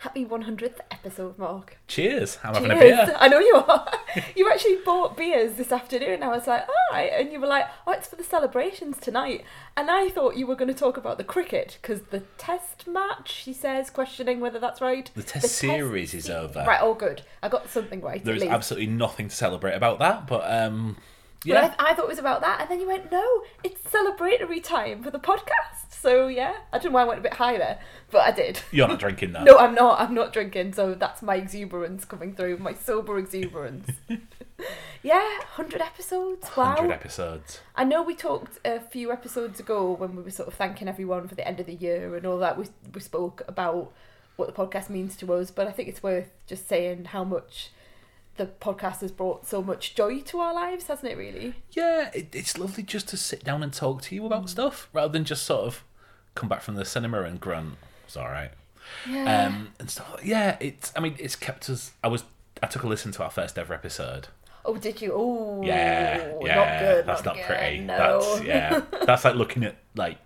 Happy 100th episode, Mark. Cheers. I'm having a Cheers. beer. I know you are. you actually bought beers this afternoon. I was like, all right. And you were like, oh, it's for the celebrations tonight. And I thought you were going to talk about the cricket because the test match, she says, questioning whether that's right. The test series is over. Right, all good. I got something right. There's absolutely nothing to celebrate about that, but um, But yeah. I, I thought it was about that. And then you went, no, it's celebratory time for the podcast. So, yeah. I don't know why I went a bit high there, but I did. You're not drinking now. No, I'm not. I'm not drinking, so that's my exuberance coming through, my sober exuberance. yeah, 100 episodes. Wow. 100 episodes. I know we talked a few episodes ago when we were sort of thanking everyone for the end of the year and all that. We, we spoke about what the podcast means to us, but I think it's worth just saying how much the podcast has brought so much joy to our lives, hasn't it, really? Yeah, it, it's lovely just to sit down and talk to you about Mm. stuff rather than just sort of come back from the cinema and grunt. It's all right. Yeah. Um, and stuff. Yeah, it's. I mean, it's kept us. I was. I took a listen to our first ever episode. oh, did you? Oh, Yeah, yeah. Not good. that's not, good, pretty. No. That's yeah. That's like looking at like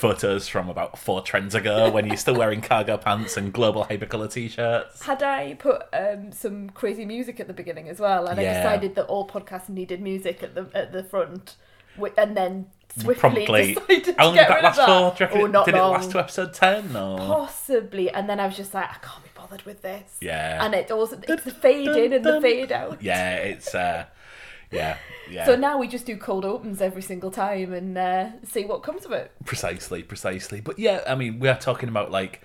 photos from about four trends ago when you're still wearing cargo pants and global hypercolor t-shirts. Had I put um, some crazy music at the beginning as well, and I decided that all podcasts needed music at the at the front, and then swiftly Promptly. decided to How long get did that rid last of that. for? Do you reckon oh, it- did long. it last to episode ten or? Possibly, and then I was just like, I can't be bothered with this. Yeah. And it also it's the fade in and the fade out. Yeah, it's uh, yeah, yeah. So now we just do cold opens every single time and uh, see what comes of it. Precisely, precisely. But yeah, I mean, we are talking about like,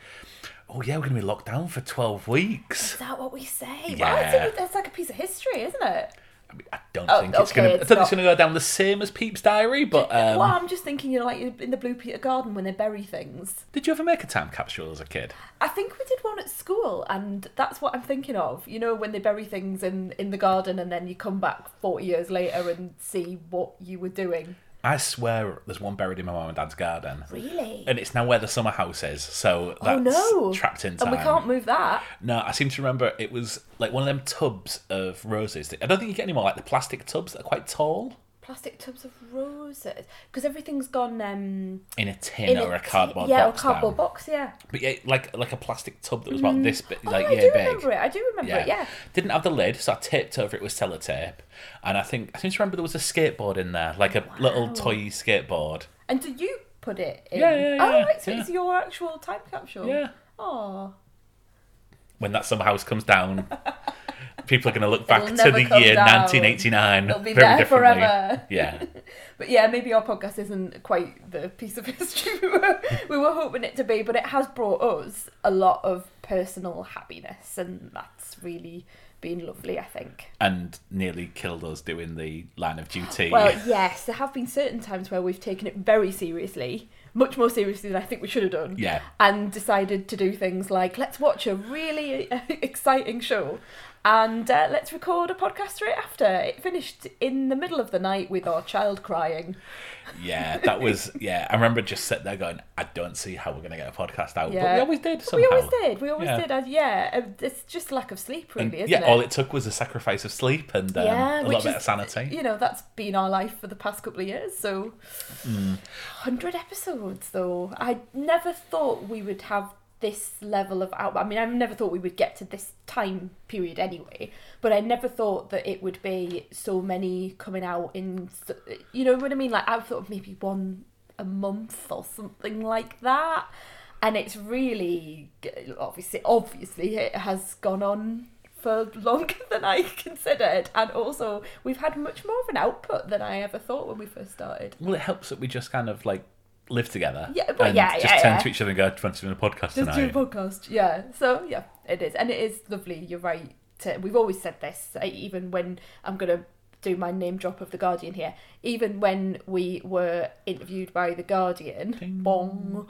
oh yeah, we're gonna be locked down for twelve weeks. Is that what we say? Yeah. that's like a piece of history, isn't it? I, mean, I don't Oh, think it's okay, gonna. I think it's gonna go down the same as Pepys' Diary. But um, well, I'm just thinking, you know, like in the Blue Peter Garden when they bury things. did you ever make a time capsule as a kid? I think we did one at school, and that's what I'm thinking of. You know, when they bury things in in the garden, and then you come back 40 years later and see what you were doing. I swear, there's one buried in my mum and dad's garden, Really? and it's now where the summer house is. So oh that's no! trapped in time. And we can't move that. No, I seem to remember it was like one of them tubs of roses. I don't think you get any more like the plastic tubs that are quite tall Plastic tubs of roses, because everything's gone um, in a tin in or a, cardboard yeah, box. or cardboard box, yeah. But yeah, like like a plastic tub that was about this big, Oh, like I yeah, do big. remember it. I do remember it. Yeah. Didn't have the lid, so I taped over it with sellotape. And I think I seem to remember there was a skateboard in there, like a little toy skateboard. And did you put it in? Yeah, yeah, Oh, right. So yeah. it's your actual time capsule. Yeah. Oh. When that summer house comes down, people are going to look back It'll to the year down. 1989 It'll be very there differently. forever. Yeah. But yeah, maybe our podcast isn't quite the piece of history we were, we were hoping it to be, but it has brought us a lot of personal happiness, and that's really been lovely, I think. And nearly killed us doing the line of duty. Well, yes, there have been certain times where we've taken it very seriously, much more seriously than I think we should have done. Yeah. And decided to do things like let's watch a really exciting show and uh, let's record a podcast straight after. It finished in the middle of the night with our child crying. Yeah, that was yeah. I remember just sitting there going, I don't see how we're gonna get a podcast out, but Yeah. we always did. Somehow. we always did. We always Yeah. did. And yeah, uh, it's just lack of sleep, really, And, isn't yeah, it? all it took was a sacrifice of sleep and um, yeah, a little bit is, of sanity. You know, that's been our life for the past couple of years. So, Mm. hundred episodes though. I never thought we would have this level of out. I mean, I never thought we would get to this time period anyway. But I never thought that it would be so many coming out in. You know what I mean? Like I thought maybe one a month or something like that. And it's really obviously obviously it has gone on for longer than I considered, and also we've had much more of an output than I ever thought when we first started. Well, it helps that we just kind of like live together. Yeah, well, and yeah, just yeah, turn yeah. to each other and go, "Do you want to do a podcast Just do a podcast, yeah. So yeah, it is, and it is lovely. You're right. To, we've always said this, uh, even when I'm gonna do my name drop of the Guardian here. Even when we were interviewed by the Guardian, Ding. bong,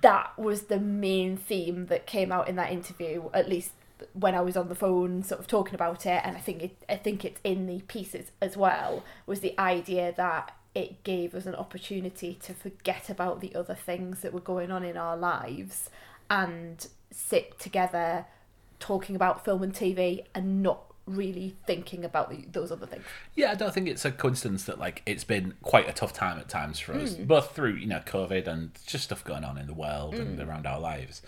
that was the main theme that came out in that interview. At least when I was on the phone, sort of talking about it, and I think it, I think it's in the pieces as well. Was the idea that it gave us an opportunity to forget about the other things that were going on in our lives and sit together talking about film and TV and not really thinking about the, those other things. Yeah, I don't think it's a coincidence that like it's been quite a tough time at times for us, Hmm. both through you know COVID and just stuff going on in the world and Hmm. around our lives.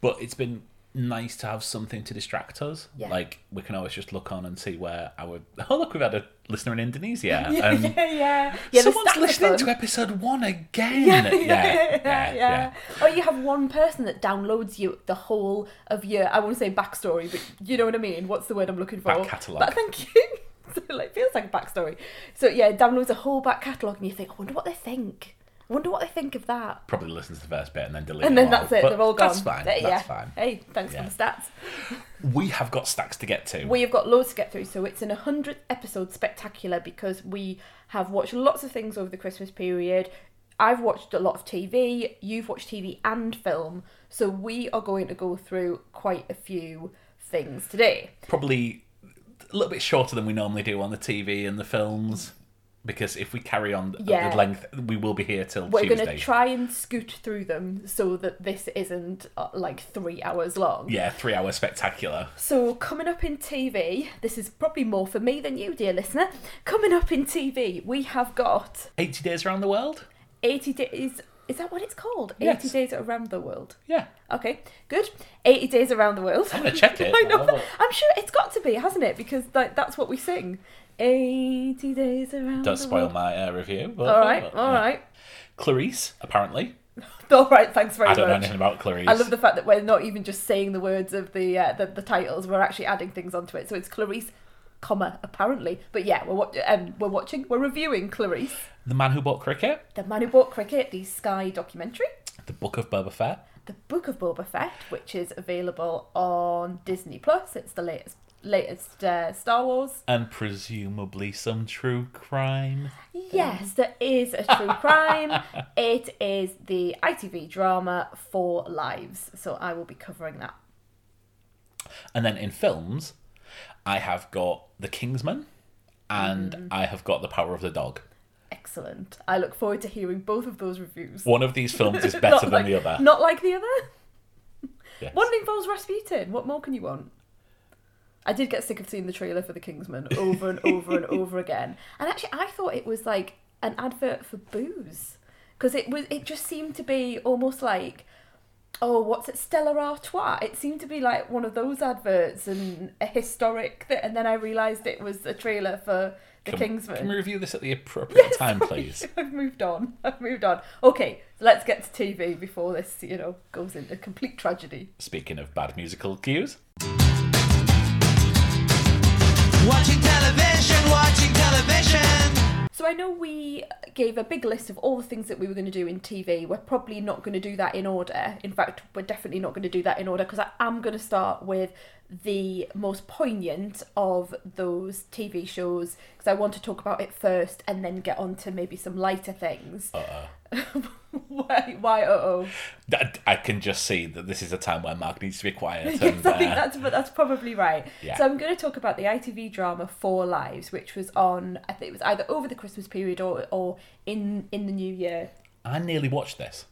But it's been nice to have something to distract us. Yeah. Like we can always just look on and see where our oh look we've had a listener in Indonesia yeah, yeah, yeah. yeah someone's listening to episode one again. Yeah, yeah, yeah. Or oh, you have one person that downloads you the whole of your I won't say backstory, but you know what I mean. What's the word I'm looking for? Back catalogue. But thank you. so it like feels like a backstory. So yeah, downloads a whole back catalogue, and you think, I wonder what they think. I wonder what they think of that. Probably listen to the first bit and then delete And then that's all, it. but They're all gone. That's fine. There- That's yeah. fine. Hey, thanks Yeah. for the stats. We have got stacks to get to. We have got loads to get through, so it's an 100th episode spectacular because we have watched lots of things over the Christmas period. I've watched a lot of TV, you've watched TV and film, so we are going to go through quite a few things today. Probably a little bit shorter than we normally do on the TV and the films. Because if we carry on Yeah. the length, we will be here till We're Tuesday. going to try and scoot through them so that this isn't uh, like three hours long. yeah, three hour spectacular. So, coming up in TV, this is probably more for me than you, dear listener. Coming up in TV, we have got 80 days around the world? 80 days. Is that what it's called? Yes. 80 days around the world. Yeah. Okay, good. 80 days around the world. I'm going to check it. I know. I'll- I'm sure it's got to be, hasn't it? Because like that's what we sing. 80 days around Don't spoil world. my uh, review. But, All right, but, all yeah. right. Clarice, apparently. All right, thanks very much. I don't know anything about Clarice. I love the fact that we're not even just saying the words of the, uh, the the titles; we're actually adding things onto it. So it's Clarice, comma apparently. But yeah, we're um, we're watching, we're reviewing Clarice, The Man Who Bought Cricket, the man who bought cricket, the Sky documentary. The Book of Boba Fett, The Book of Boba Fett, which is available on Disney Plus. It's the latest latest uh, Star Wars. and presumably some true crime. Yes, there is a true crime. it is the ITV drama Four Lives. So I will be covering that. And then in films, I have got The King's Man and Mm. I have got The Power of the Dog. Excellent. I look forward to hearing both of those reviews. One of these films is better than like- the other. Not like the other. Yes. One involves Rasputin. What more can you want? I did get sick of seeing the trailer for The King's Man over and over and over again. And actually, I thought it was like an advert for booze because it was. It just seemed to be almost like, oh, what's it, Stella Artois? It seemed to be like one of those adverts and a historic. Th- and then I realised it was a trailer for The Can, King's Man. can we review this at the appropriate time, please? I've moved on. I've moved on. Okay, let's get to TV before this, you know, goes into complete tragedy. Speaking of bad musical cues, Watching television, watching television. So I know we gave a big list of all the things that we were going to do in TV. We're probably not going to do that in order. In fact, we're definitely not going to do that in order because I am going to start with the most poignant of those TV shows because I want to talk about it first and then get on to maybe some lighter things. why? Why? Uh oh. That- I can just see that this is a time where Mark needs to be quiet. Yes, I think uh, that's that's probably right. Yeah. So I'm going to talk about the ITV drama Four Lives, which was on. I think it was either over the Christmas period or or in in the New Year. I nearly watched this.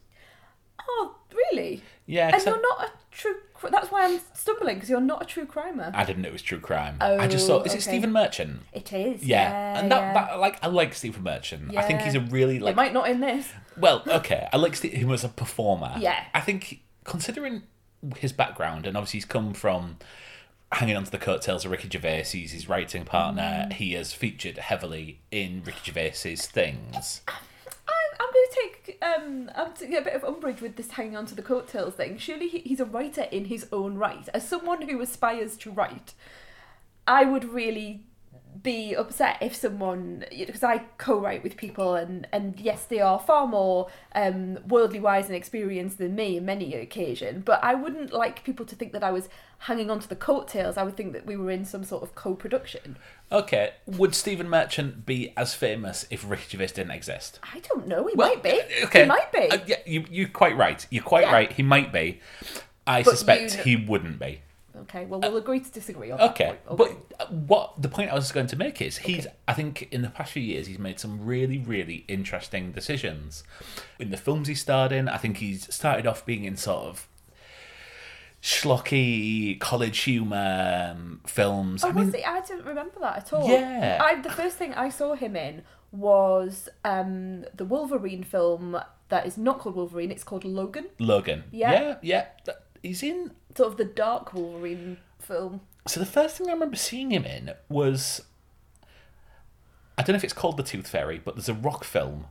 Oh, really? Yeah, And I- you're not a true. That's why I'm stumbling because you're not a true crimer. I didn't know it was true crime. Oh, I just thought, Oh, Is it. Stephen Merchant? It is. Yeah, Yeah. and that, yeah. that like I like Stephen Merchant. Yeah. I think he's a really like it might not in this. well, okay. I like him as a performer. Yeah. I think considering his background and obviously he's come from hanging onto the coattails of Ricky Gervais, he's his writing partner. Mm. He has featured heavily in Ricky Gervais's things. I'm, I'm going to take um, I'm taking a bit of umbrage with this hanging on to the coattails thing. Surely he, he's a writer in his own right. As someone who aspires to write, I would really be upset if someone because I co-write with people and and yes they are far more um worldly wise and experienced than me in many occasion but I wouldn't like people to think that I was hanging on to the coattails I would think that we were in some sort of co-production Okay, would Stephen Merchant be as famous if Ricky Gervais didn't exist? I don't know he Well, might be Okay, he might be Uh, yeah, you you're quite right. You're quite Yeah. right. He might be. I But suspect you- he wouldn't be. Okay well we'll agree to disagree on that Okay, but uh, what the point I was going to make is he's. I think in the past few years he's made some really, really interesting decisions. In the films he starred in, I think he's started off being in sort of schlocky college humor um, films. Oh, I mean, was he? I didn't remember that at all. Yeah. I, the first thing I saw him in was um, the Wolverine film that is not called Wolverine, it's called Logan. Logan. Yeah. yeah, yeah. He's in sort of the dark Wolverine film. So the first thing I remember seeing him in was I don't know if it's called The Tooth Fairy, but there's a rock film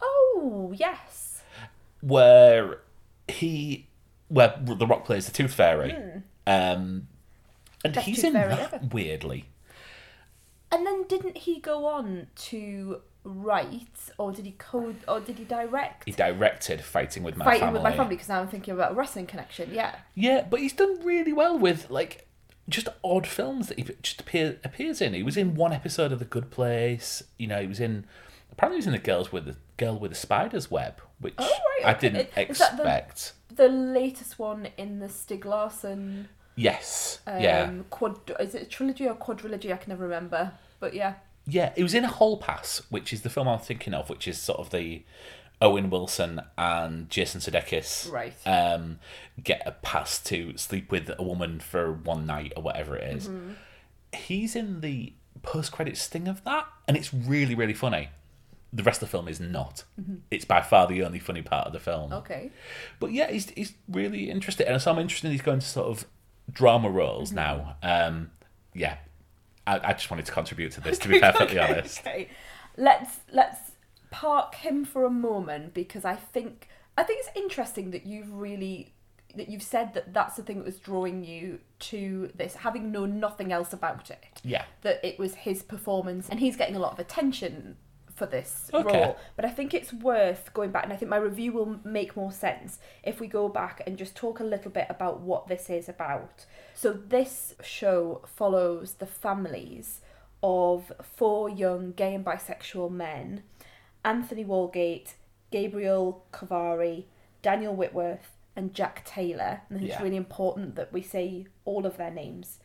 Oh yes, where he where the rock plays the Tooth Fairy. Um and Best he's in that ever. weirdly. and then didn't he go on to write, or did he code, or did he direct? He directed Fighting with My Fighting Family. with my family because now I'm thinking about a wrestling connection. Yeah. Yeah, but he's done really well with like just odd films that he just appear, appears in. He was in one episode of The Good Place. You know, he was in apparently he was in the Girls with the Girl with the Spider's Web, which Oh, right, I didn't Is that the- expect. The latest one in the Stieg Larsson Yes, um, yeah, quad is it a trilogy or quadrilogy? I can never remember. But yeah. Yeah. It was in a Hall Pass, which is the film I'm thinking of, which is sort of the Owen Wilson and Jason Sudeikis Right. um, get a pass to sleep with a woman for one night or whatever it is. Mm-hmm. He's in the post credit sting of that, and it's really, really funny. The rest of the film is not. It's by far the only funny part of the film. Okay. But yeah, he's, he's really interested. And so I'm interested he's going to sort of drama roles now. Um, yeah, I, I just wanted to contribute to this, to be perfectly Okay, honest. Okay. Let's let's park him for a moment because I think I think it's interesting that you've really that you've said that that's the thing that was drawing you to this, having known nothing else about it. Yeah. That it was his performance, and he's getting a lot of attention for this Okay. role. But I think it's worth going back, and I think my review will make more sense if we go back and just talk a little bit about what this is about. So this show follows the families of four young gay and bisexual men Anthony Walgate, Gabriel Kovari, Daniel Whitworth, and Jack Taylor. And it's Yeah. really important that we say all of their names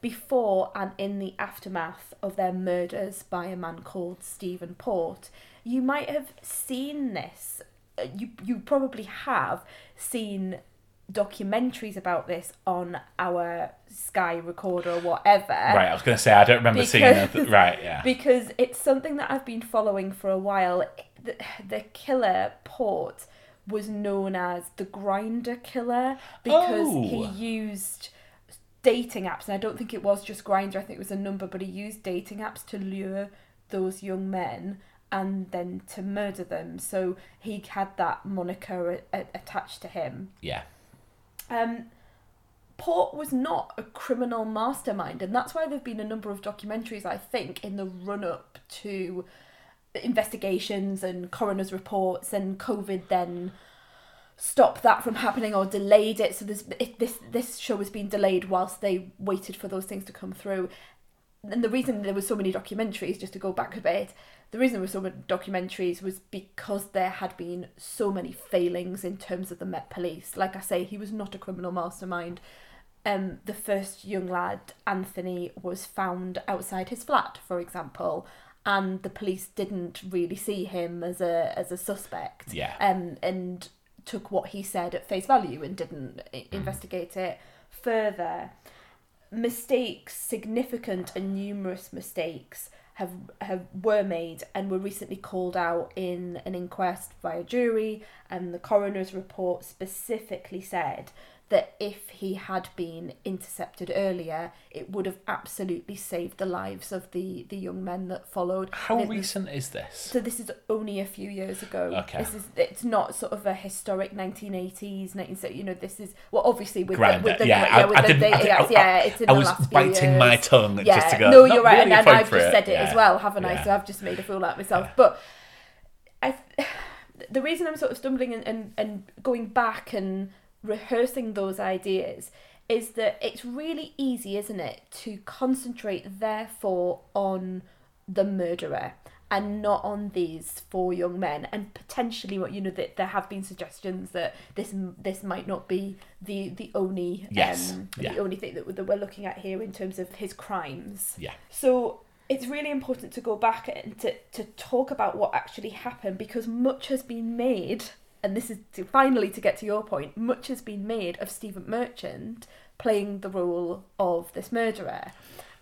before and in the aftermath of their murders by a man called Stephen Port. You might have seen this. uh, You you probably have seen documentaries about this on our Sky recorder or whatever Right, I was going to say, I don't remember seeing Because- that. Right, yeah. because it's something that I've been following for a while. The, the killer Port was known as the Grindr killer because Oh. he used dating apps, and I don't think it was just Grindr. I think it was a number, but he used dating apps to lure those young men and then to murder them. So he had that moniker a- a- attached to him. Yeah. Um, Port was not a criminal mastermind, and that's why there have been a number of documentaries, I think, in the run up to investigations and coroner's reports, and COVID then stopped that from happening or delayed it. So this it, this this show has been delayed whilst they waited for those things to come through. And the reason there were so many documentaries, just to go back a bit, the reason there were so many documentaries was because there had been so many failings in terms of the Met Police. Like I say, he was not a criminal mastermind. Um, the first young lad, Anthony, was found outside his flat, for example, and the police didn't really see him as a as a suspect. Yeah. Um, and took what he said at face value and didn't i- mm. investigate it further mistakes, significant and numerous mistakes, have have were made and were recently called out in an inquest by a jury. And the coroner's report specifically said that if he had been intercepted earlier, it would have absolutely saved the lives of the the young men that followed. How was- recent is this? so this is only a few years ago. Okay. This is it's not sort of a historic 1980s, 19 you know this is well obviously with the with the yeah, yeah, I- with I the didn't- I yeah, it's in I the was last biting my tongue yeah. just to go. No, you're right, really and, and I've just said it Yeah. as well, haven't I? So I've just made a fool out of myself. But I, the reason I'm sort of stumbling and, and, and going back and rehearsing those ideas is that it's really easy, isn't it, to concentrate therefore on the murderer and not on these four young men and potentially what you know that there have been suggestions that this this might not be the the only Yes, um, yeah. the only thing that, that we're looking at here in terms of his crimes Yeah. so it's really important to go back and to, to talk about what actually happened because much has been made, and this is to, finally to get to your point, much has been made of Stephen Merchant playing the role of this murderer.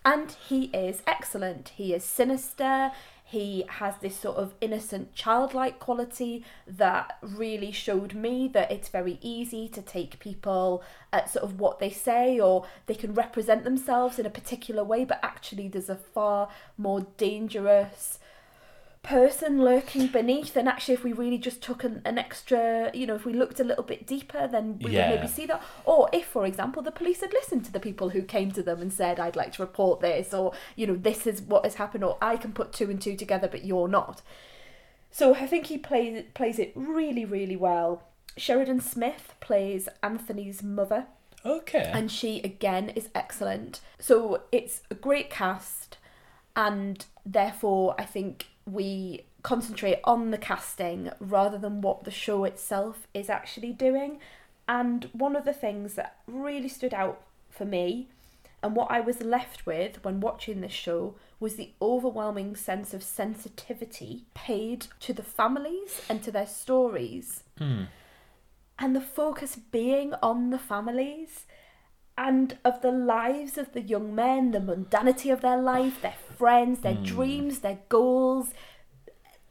And he is excellent. He is sinister. He has this sort of innocent, childlike quality that really showed me that it's very easy to take people at sort of what they say or they can represent themselves in a particular way, but actually, there's a far more dangerous person lurking beneath and actually if we really just took an, an extra you know if we looked a little bit deeper then we Yeah. would maybe see that or if for example the police had listened to the people who came to them and said i'd like to report this or you know this is what has happened or i can put two and two together but you're not so i think he plays plays it really really well sheridan smith plays anthony's mother Okay. and she again is excellent. So it's a great cast, and therefore I think we concentrate on the casting rather than what the show itself is actually doing. And one of the things that really stood out for me and what I was left with when watching this show was the overwhelming sense of sensitivity paid to the families and to their stories hmm. and the focus being on the families and of the lives of the young men, the mundanity of their life, their friends, their hmm. dreams, their goals,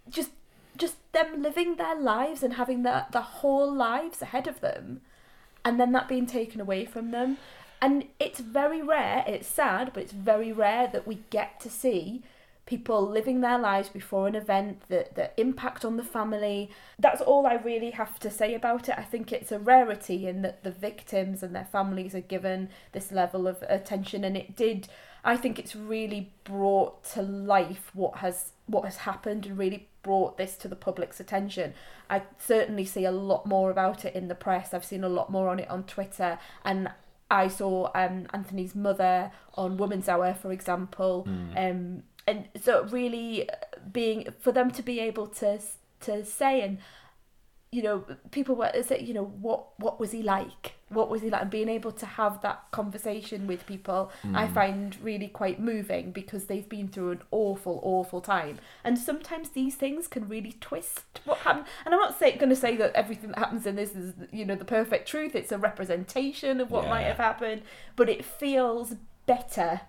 just just them living their lives and having their the whole lives ahead of them and then that being taken away from them. And it's very rare, it's sad, but it's very rare that we get to see people living their lives before an event, the, the impact on the family. That's all I really have to say about it. I think it's a rarity in that the victims and their families are given this level of attention and it did I think it's really brought to life what has what has happened and really brought this to the public's attention. I certainly see a lot more about it in the press. I've seen a lot more on it on Twitter and I saw um, Anthony's mother on Woman's Hour, for example, um, and so really uh, being for them to be able to to say and you know people were say you know what what was he like? What was he like? And being able to have that conversation with people i find really quite moving because they've been through an awful awful time. And sometimes these things can really twist what happened. And i'm not going to say that everything that happens in this is you know the perfect truth. It's a representation of what might have happened. But it feels better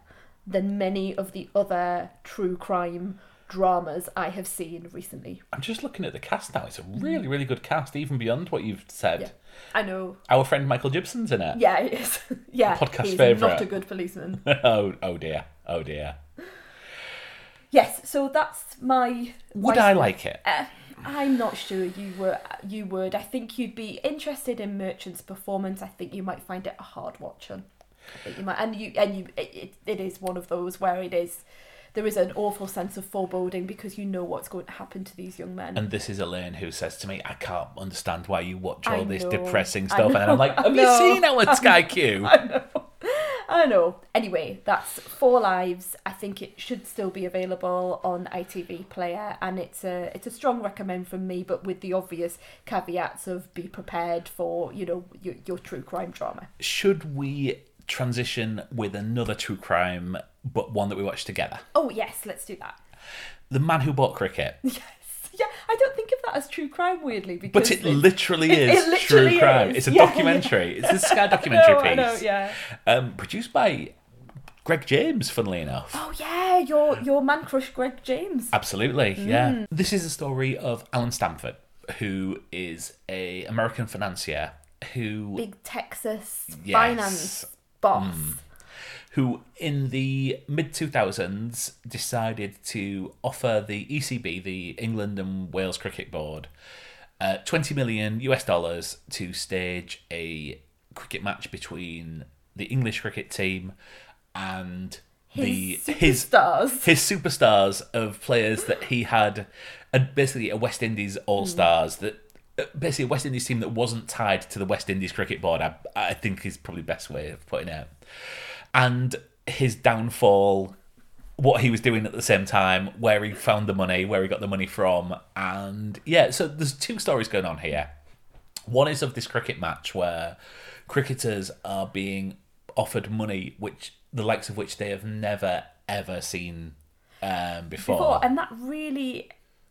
than many of the other true crime dramas i have seen recently I'm just looking at the cast now. It's a really, really good cast, even beyond what you've said. Yeah. i know Our friend Michael Jibson's in it. Yeah, it is. yeah, Podcast he's favourite. not a good policeman. oh, oh dear. Oh dear. yes, so that's my. Would my- I like it? Uh, I'm not sure you were. You would. I think you'd be interested in Merchant's performance. I think you might find it a hard watch on. I you might, and you and you. It, it, is one of those where it is. There is an awful sense of foreboding because you know what's going to happen to these young men. And this is Elaine who says to me, I can't understand why you watch I all this know. depressing stuff. And I'm like, I have you know. seen our Sky Q? I know. Anyway, that's Four Lives. I think it should still be available on ITV Player, and it's a it's a strong recommend from me, but with the obvious caveats of be prepared for you know your, your true crime drama. Should we transition with another true crime, but one that we watched together? Oh yes, let's do that. The Man Who Bought Cricket. Yes, yeah. I don't think of that as true crime weirdly because But it literally it- is it literally true crime. is. It's a Yeah, documentary. It's a Sky documentary know, piece. Know, yeah. Um, produced by Greg James, funnily enough. Oh yeah, your your man crush Greg James. Absolutely, yeah. Mm. This is a story of Allen Stanford, who is a American financier who Big Texas Yes. finance boss. who in the mid 2000s decided to offer the ECB, the England and Wales Cricket Board, uh, 20 million US dollars to stage a cricket match between the English cricket team and the His his superstars. his superstars of players that he had, and basically a West Indies All Stars that. Basically, a West Indies team that wasn't tied to the West Indies Cricket Board, I, I think is probably the best way of putting it. And his downfall, what he was doing at the same time, where he found the money, where he got the money from. And yeah, so there's two stories going on here. One is of this cricket match where cricketers are being offered money, which the likes of which they have never ever seen um, before. before, and that really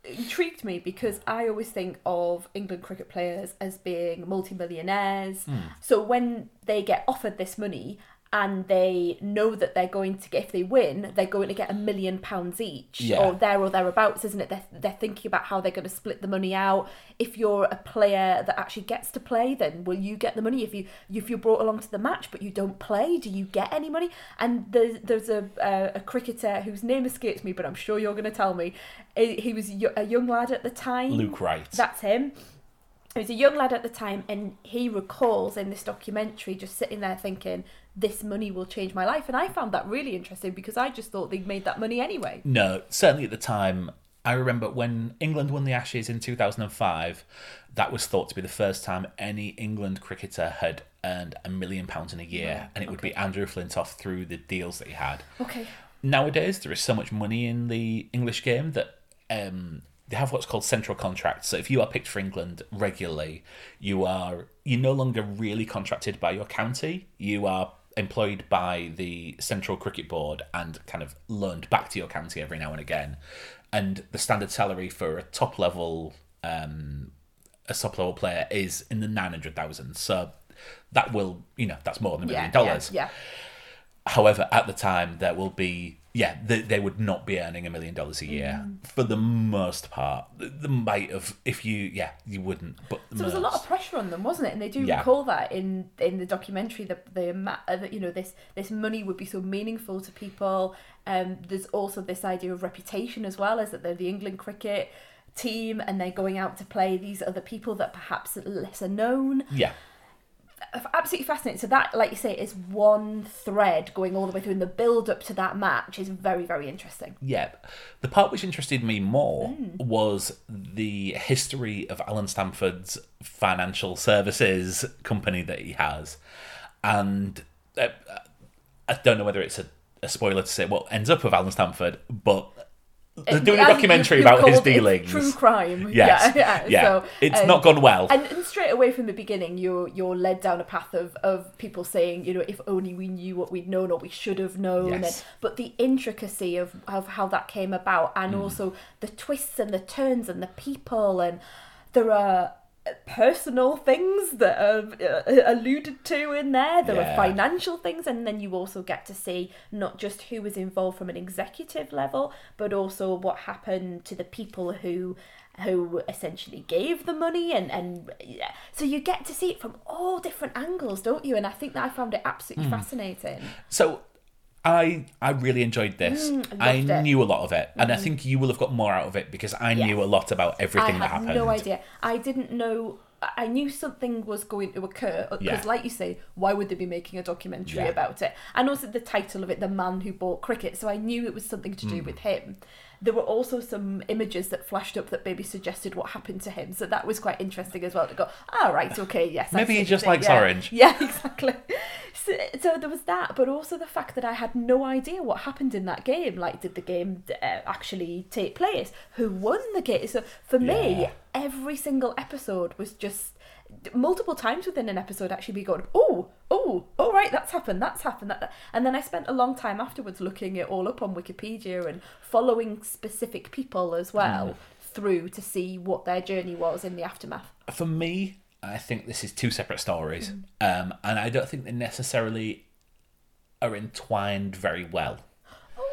intrigued me because I always think of England cricket players as being multimillionaires. Hmm. So when they get offered this money, and they know that they're going to get if they win they're going to get a million pounds each Yeah. or there or thereabouts isn't it they're, they're thinking about how they're going to split the money out if you're a player that actually gets to play then will you get the money if you if you're brought along to the match but you don't play do you get any money and there's, there's a, a, a cricketer whose name escapes me but i'm sure you're going to tell me he he was a young lad at the time Luke Wright. that's him. He was a young lad at the time, and he recalls in this documentary just sitting there thinking, "This money will change my life." And I found that really interesting because I just thought they'd made that money anyway. No, certainly at the time. I remember when England won the Ashes in 2005, that was thought to be the first time any England cricketer had earned a million pounds in a year, and it would be Andrew Flintoff through the deals that he had. Okay. Nowadays, there is so much money in the English game that um, they have what's called central contracts. So if you are picked for England regularly, you are you're no longer really contracted by your county. You are employed by the Central Cricket Board and kind of loaned back to your county every now and again. And the standard salary for a top level um, a top level player is in the nine hundred thousand. So that will you know that's more than a million Yeah. dollars. Yeah. However, at the time, there will be yeah, they, they would not be earning a million dollars a year Mm. for the most part. The, the might have if you yeah you wouldn't, but So there was a lot of pressure on them, wasn't it? And they do Yeah. recall that in in the documentary that the ama- uh, that you know this this money would be so meaningful to people. Um, there's also this idea of reputation as well, is that they're the England cricket team and they're going out to play these other people that perhaps are lesser known. yeah absolutely fascinating. So that, like you say, is one thread going all the way through, and the build up to that match is very, very interesting. yeah. The part which interested me more Mm. was the history of Allen Stanford's financial services company that he has, and uh, I don't know whether it's a, a spoiler to say what ends up with Allen Stanford, but they're doing a documentary about his dealings. True crime. Yes. Yeah, yeah. Yeah. So, it's um, not gone well. And, and straight away from the beginning, you're you're led down a path of, of people saying, you know, if only we knew what we'd known or we should have known. Yes. And, but the intricacy of, of how that came about, and Mm. also the twists and the turns and the people, and there are personal things that are uh, alluded to in there. There Yeah. are financial things, and then you also get to see not just who was involved from an executive level, but also what happened to the people who who essentially gave the money and and yeah. so you get to see it from all different angles don't you and i think that i found it absolutely fascinating So I I really enjoyed this. Mm, I it. Mm-hmm. knew a lot of it, and I think you will have got more out of it because I knew a lot about everything that happened. no idea i didn't know I knew something was going to occur because, Yeah. like you say, why would they be making a documentary Yeah. about it? And also the title of it, "The Man Who Bought Cricket," so I knew it was something to do with him. There were also some images that flashed up that maybe suggested what happened to him, so that was quite interesting as well. To go, ah, right, okay, yes, Maybe he just likes yeah. orange. Yeah, exactly. So, so there was that, but also the fact that I had no idea what happened in that game. Like, did the game uh, actually take place? Who won the game? So for me, every single episode was just multiple times within an episode actually be going oh oh oh right that's happened that's happened that, that and then i spent a long time afterwards looking it all up on wikipedia and following specific people as well Mm. through to see what their journey was in the aftermath For me, I think this is two separate stories, Mm. um, and I don't think they necessarily are entwined very well.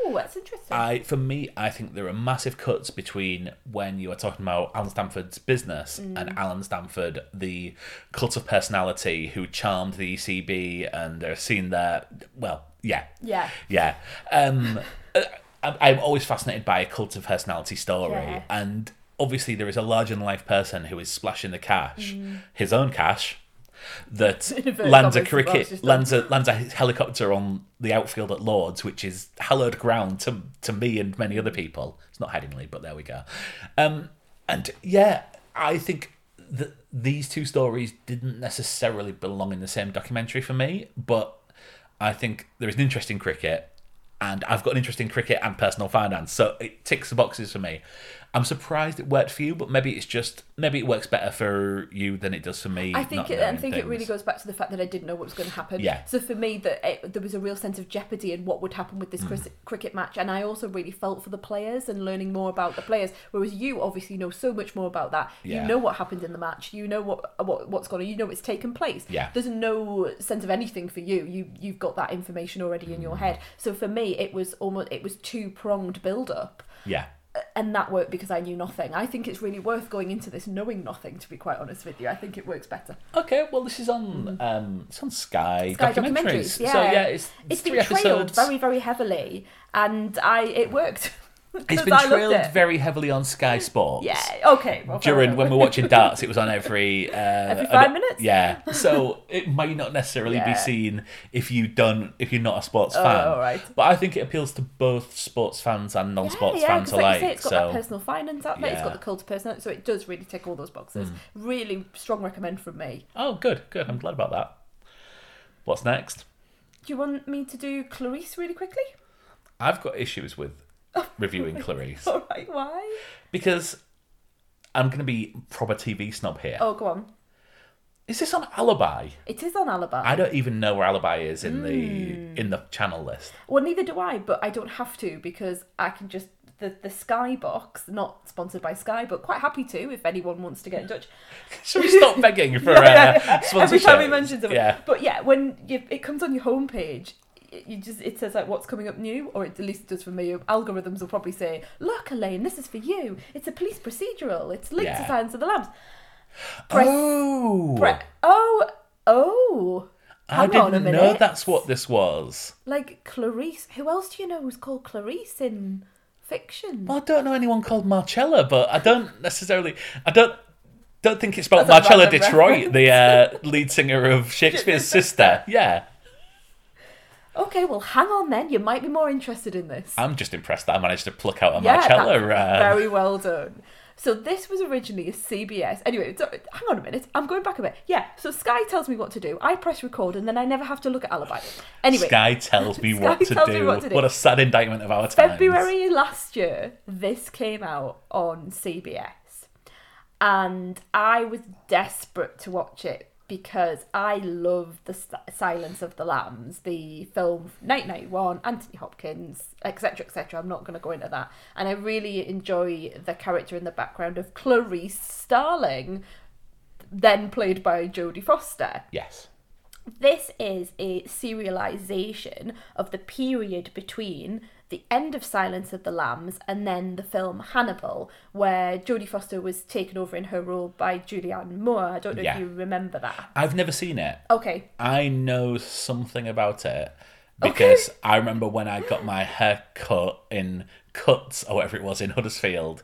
Oh that's interesting I, for me, I think there are massive cuts between when you are talking about Allen Stanford's business Mm. and Allen Stanford, the cult of personality who charmed the ECB, and they're seen there. Well, yeah, yeah yeah. Um, uh, I'm always fascinated by a cult of personality story, Yeah. and obviously there is a larger than life person who is splashing the cash, his own cash, that. Lands a cricket lands a lands a helicopter on the outfield at Lords, which is hallowed ground to to me and many other people. It's not Headingley, but there we go. Um, and yeah, I think that these two stories didn't necessarily belong in the same documentary for me, but I think there is an interest in cricket, and I've got an interest in cricket and personal finance, so it ticks the boxes for me. I'm surprised it worked for you, but maybe it's just maybe it works better for you than it does for me. I think it, I think it really goes back to the fact that I didn't know what was going to happen. Yeah. So for me, that there was a real sense of jeopardy in what would happen with this Mm. cricket match, and I also really felt for the players and learning more about the players. Whereas you obviously know so much more about that. Yeah. You know what happened in the match. You know what what what's going on. You know it's taken place. Yeah. There's no sense of anything for you. You you've got that information already in Mm. your head. So for me, it was almost it was two pronged build up Yeah. And that worked because I knew nothing. I think it's really worth going into this knowing nothing. To be quite honest with you, I think it works better. Okay, well, this is on um, it's on Sky, Mm. Sky documentaries. documentaries, yeah. So yeah, it's, It's three been trailed episodes. very very heavily, and I it worked. It's been trailed it. very heavily on Sky Sports. Yeah. Okay. well, During when we're watching darts, it was on every uh, every five minutes? Yeah, so it might not necessarily be seen if you don't if you're not a sports Oh, fan. all right. But I think it appeals to both sports fans and non-sports yeah, yeah, fans like alike. you say, it's got so that personal finance out there. It's got Mm. the cult of personality, so it does really tick all those boxes. Really strong recommend from me. oh, good, good. I'm glad about that. What's next? Do you want me to do Clarice really quickly? I've got issues with reviewing Clarice All right. Why? because I'm going to be proper TV snob here. Oh, go on. Is this on Alibi? It is on Alibi. I don't even know where Alibi is in Hmm. the in the channel list. Well, neither do I, but I don't have to because I can just the the Skybox, not sponsored by Sky, but quite happy to if anyone wants to get in touch. Should we stop begging for uh, Every sponsorship? time he mentions it, Yeah. But yeah, when you, it comes on your homepage, you just it says like what's coming up new, or it, at least it does for me. Algorithms will probably say, "Look, Elaine, this is for you. It's a police procedural. It's linked Yeah. to Silence of the Lambs." Press, oh, pre- oh, oh. I Hang on a didn't know that's what this was. Like Clarice. Who else do you know who's called Clarice in fiction? Well, I don't know anyone called Marcella, but I don't necessarily. I don't. Don't think it's about Marcella Detroit, the uh, lead singer of Shakespears sister. Yeah, Okay, well, hang on then. You might be more interested in this. I'm just impressed that I managed to pluck out a Yeah, Marcella. Uh, very well done. So this was originally a CBS. Anyway, so, hang on a minute. I'm going back a bit. Yeah. So Sky tells me what to do. I press record, and then I never have to look at Alibi. Anyway, Sky tells me Sky what to tells me what to do. What a sad indictment of our times. February last year, this came out on CBS, and I was desperate to watch it because I love the Silence of the Lambs, the film 1991, Anthony Hopkins, etc., etc. I'm not going to go into that, and I really enjoy the character in the background of Clarice Starling, then played by Jodie Foster. Yes. This is a serialization of the period between the end of Silence of the Lambs and then the film Hannibal, where Jodie Foster was taken over in her role by Julianne Moore. I don't know Yeah. if you remember that. I've never seen it. Okay. I know something about it because I remember when I got my hair cut in Cuts or whatever it was in Huddersfield,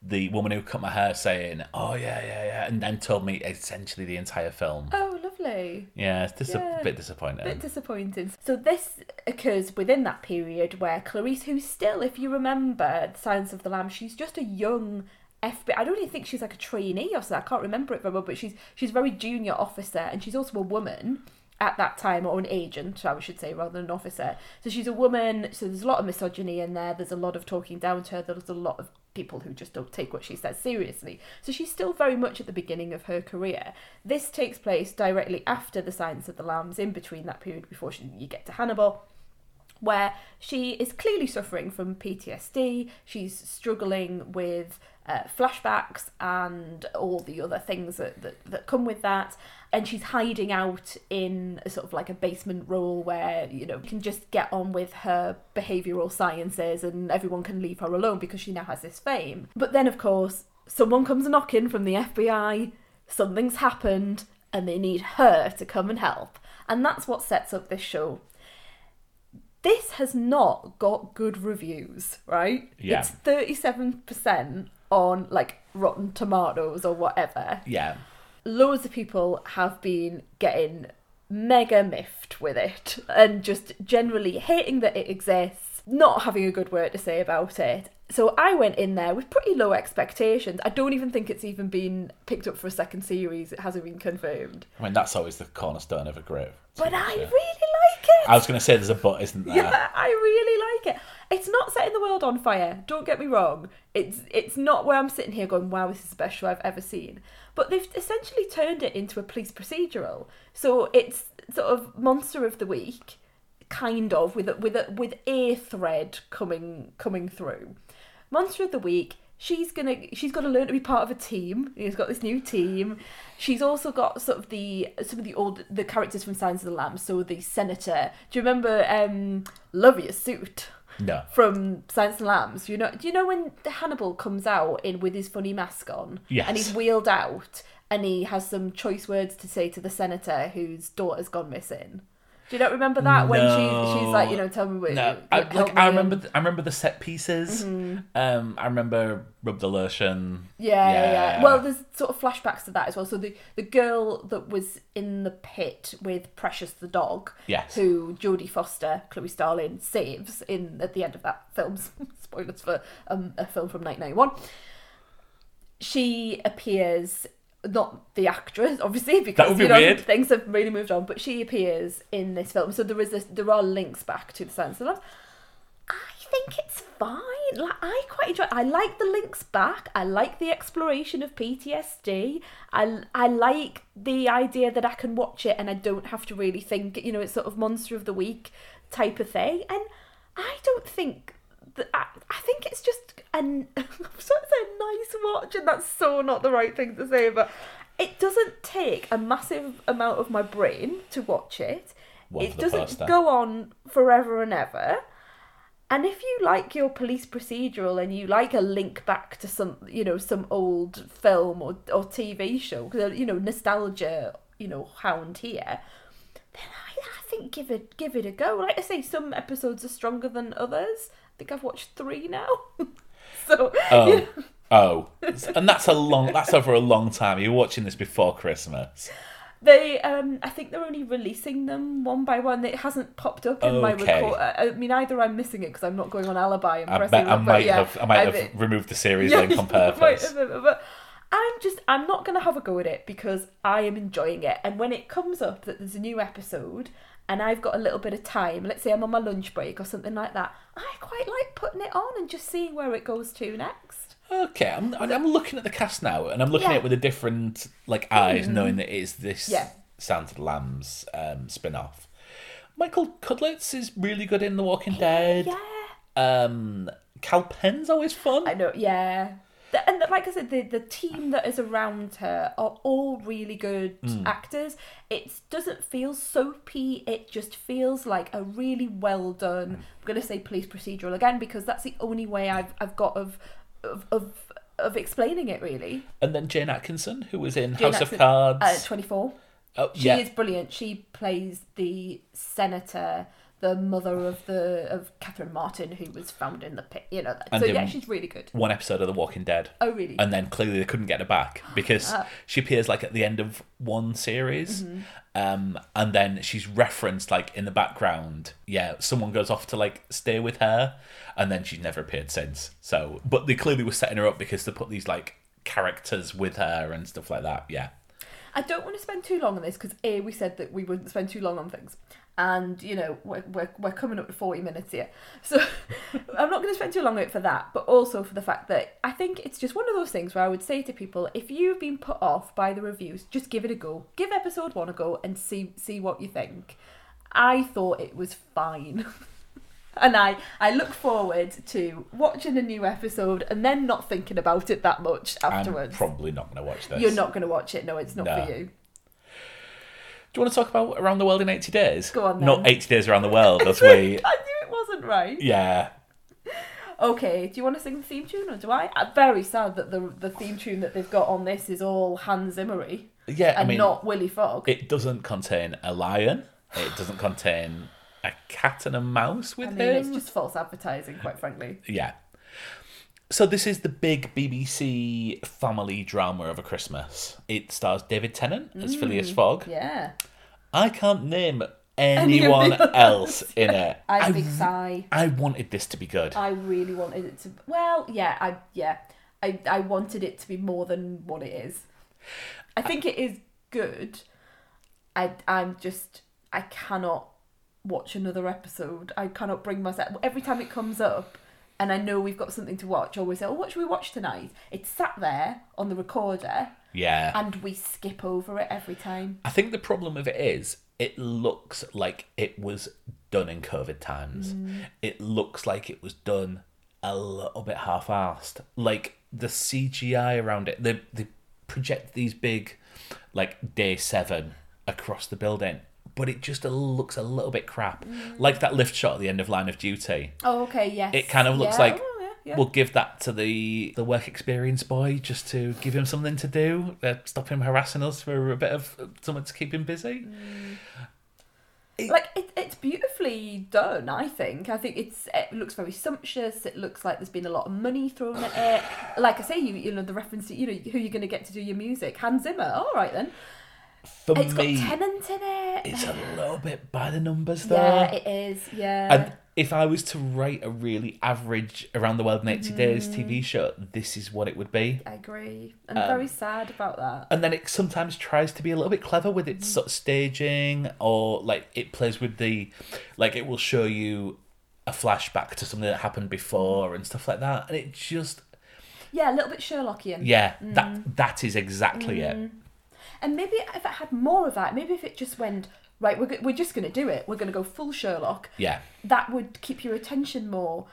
the woman who cut my hair saying, "Oh yeah, yeah, yeah," and then told me essentially the entire film. Oh, lovely. Yeah, it's dis- Yeah. a bit disappointing. bit disappointing. So this occurs within that period where Clarice, who's still, if you remember, the Silence of the Lamb, she's just a young FBI. I don't even think she's like a trainee or something. I can't remember it very well, but she's she's a very junior officer, and she's also a woman at that time, or an agent, I should say, rather than an officer. So she's a woman. So there's a lot of misogyny in there. There's a lot of talking down to her. There's a lot of people who just don't take what she says seriously. So she's still very much at the beginning of her career. This takes place directly after the Silence of the Lambs, in between that period before she, you get to Hannibal where she is clearly suffering from PTSD. She's struggling with uh, flashbacks and all the other things that, that, that come with that. And she's hiding out in a sort of like a basement role where, you know, can just get on with her behavioural sciences and everyone can leave her alone because she now has this fame. But then, of course, someone comes knocking from the FBI, something's happened, and they need her to come and help. And that's what sets up this show this has not got good reviews, right? Yeah. It's 37% on like Rotten Tomatoes or whatever. yeah, Loads of people have been getting mega miffed with it and just generally hating that it exists, not having a good word to say about it. So I went in there with pretty low expectations. I don't even think it's even been picked up for a second series. It hasn't been confirmed. I mean that's always the cornerstone of a great. But I really like it. I was going to say there's a but, isn't there? Yeah, I really like it. It's not setting the world on fire. Don't get me wrong. It's it's not where I'm sitting here going, "Wow, this is the best show I've ever seen." But they've essentially turned it into a police procedural. So it's sort of monster of the week, kind of with a, with a, with a thread coming coming through. Monster of the week. She's gonna she's got to learn to be part of a team. She's got this new team. She's also got sort of the some of the old the characters from Silence of the Lambs. So the senator. Do you remember um, Love Your Suit? No. from Science and Lambs. You know, do you know when Hannibal comes out in with his funny mask on, Yes. and he's wheeled out, and he has some choice words to say to the senator whose daughter's gone missing. Do you not remember that when she she's like, you know, tell me what. No, I, like I remember. I remember the set pieces. Mm-hmm. Um, I remember rub the lotion. Yeah, yeah, Yeah. yeah. Well, there's sort of flashbacks to that as well. So the the girl that was in the pit with Precious the dog, Yes. who Jodie Foster, Chloe Starling saves in at the end of that film. Spoilers for um, a film from 1991. She appears. Not the actress, obviously, because be you know weird. things have really moved on. But she appears in this film, so there is this, there are links back to the Silence of the Lambs. I think it's fine. Like I quite enjoy. It. I like the links back. I like the exploration of PTSD. I I like the idea that I can watch it and I don't have to really think. You know, it's sort of monster of the week type of thing. And I don't think. I, I think it's just an. I'm sorry to say a nice watch, and that's so not the right thing to say, but. It doesn't take a massive amount of my brain to watch it. One it doesn't go on forever and ever. And if you like your police procedural and you like a link back to some, you know, some old film or, or TV show, you know, nostalgia, you know, hound here, then I, I think give it give it a go. Like I say, some episodes are stronger than others. I think I've watched three now. so Oh, you know, oh, and that's a long. That's over a long time. You're watching this before Christmas. They, um, I think they're only releasing them one by one. It hasn't popped up in my record. I I mean, either I'm missing it because I'm not going on Alibi and I pressing. I might yeah, have. I might I've- have removed the series Yeah, link on purpose. have, but I'm just, I'm not going to have a go at it because I am enjoying it. And when it comes up that there's a new episode and I've got a little bit of time, let's say I'm on my lunch break or something like that, I quite like putting it on and just seeing where it goes to next. Okay, I'm, I'm looking at the cast now, and I'm looking Yeah. at it with a different like eyes, knowing that it is this Yeah. Sound of the Lambs um, spin off. Michael Cudlitz is really good in The Walking Dead. Yeah. Um, Kal Penn's always fun. I know, yeah. The- And like I said, the, the team that is around her are all really good actors. It doesn't feel soapy. It just feels like a really well done. I'm going to say police procedural again because that's the only way I've I've got of of of, of explaining it really. And then Jayne Atkinson, who was in Jane House of Cards. Uh, Twenty four. oh, She yeah. is brilliant. She plays the senator, the mother of the of Catherine Martin, who was found in the pit. You know, And so yeah, she's really good. One episode of The Walking Dead. Oh really? and then clearly they couldn't get her back because Ah. she appears like at the end of one series Mm-hmm. um and then she's referenced like in the background yeah someone goes off to like stay with her and then she's never appeared since so but they clearly were setting her up because they put these like characters with her and stuff like that yeah I don't want to spend too long on this because a we said that we wouldn't spend too long on things, and you know we're we're, we're coming up to forty minutes here, so I'm not going to spend too long on it for that, but also for the fact that I think it's just one of those things where I would say to people, if you've been put off by the reviews, just give it a go, give episode one a go, and see see what you think. I thought it was fine. And I, I look forward to watching a new episode and then not thinking about it that much i'm afterwards. probably not going to watch this You're not going to watch it. No, it's not No. for you. Do you want to talk about around the world in 80 days Go on, then. not 80 days around the world I we knew it wasn't right. yeah Okay, do you want to sing the theme tune or do I? I'm very sad that the the theme tune that they've got on this is all Hans Zimmery yeah i and mean not Willy Fog. It doesn't contain a lion. It doesn't contain a cat and a mouse with I mean, him. it's just false advertising, quite frankly. Yeah. So this is the big BBC family drama of a Christmas. It stars David Tennant as Phileas Fogg. Mm, Yeah. I can't name anyone the else in it. I I, big sigh. I wanted this to be good. I really wanted it to. Well, yeah, I yeah, I I wanted it to be more than what it is. I think it is good. I I'm just I cannot watch another episode. I cannot bring myself. Every time it comes up, and I know we've got something to watch, I we say, "Oh, what should we watch tonight?" It's sat there on the recorder, Yeah. and we skip over it every time. I think the problem with it is it looks like it was done in COVID times. Mm. It looks like it was done a little bit half-assed. Like the CGI around it, they they project these big, like day seven across the building, but it just looks a little bit crap. Like that lift shot at the end of Line of Duty. Oh, okay, yes. It kind of looks Yeah, like oh, yeah, yeah. we'll give that to the the work experience boy just to give him something to do, uh, stop him harassing us for a bit of uh, something to keep him busy. like it, it's beautifully done i think i think it's it looks very sumptuous it looks like there's been a lot of money thrown at it like i say you you know the reference to you know who you're going to get to do your music hans zimmer all right then For it's got me, Tennant in it it's a little bit by the numbers though. yeah it is yeah and if I was to write a really average around the world in 80 days Mm. TV show, this is what it would be. i agree i'm Um, very sad about that and then it sometimes tries to be a little bit clever with its sort of staging or like it plays with the like it will show you a flashback to something that happened before and stuff like that and it just yeah a little bit sherlockian yeah Mm. that that is exactly it and maybe if it had more of that maybe if it just went right we're, we're just going to do it we're going to go full sherlock yeah that would keep your attention more.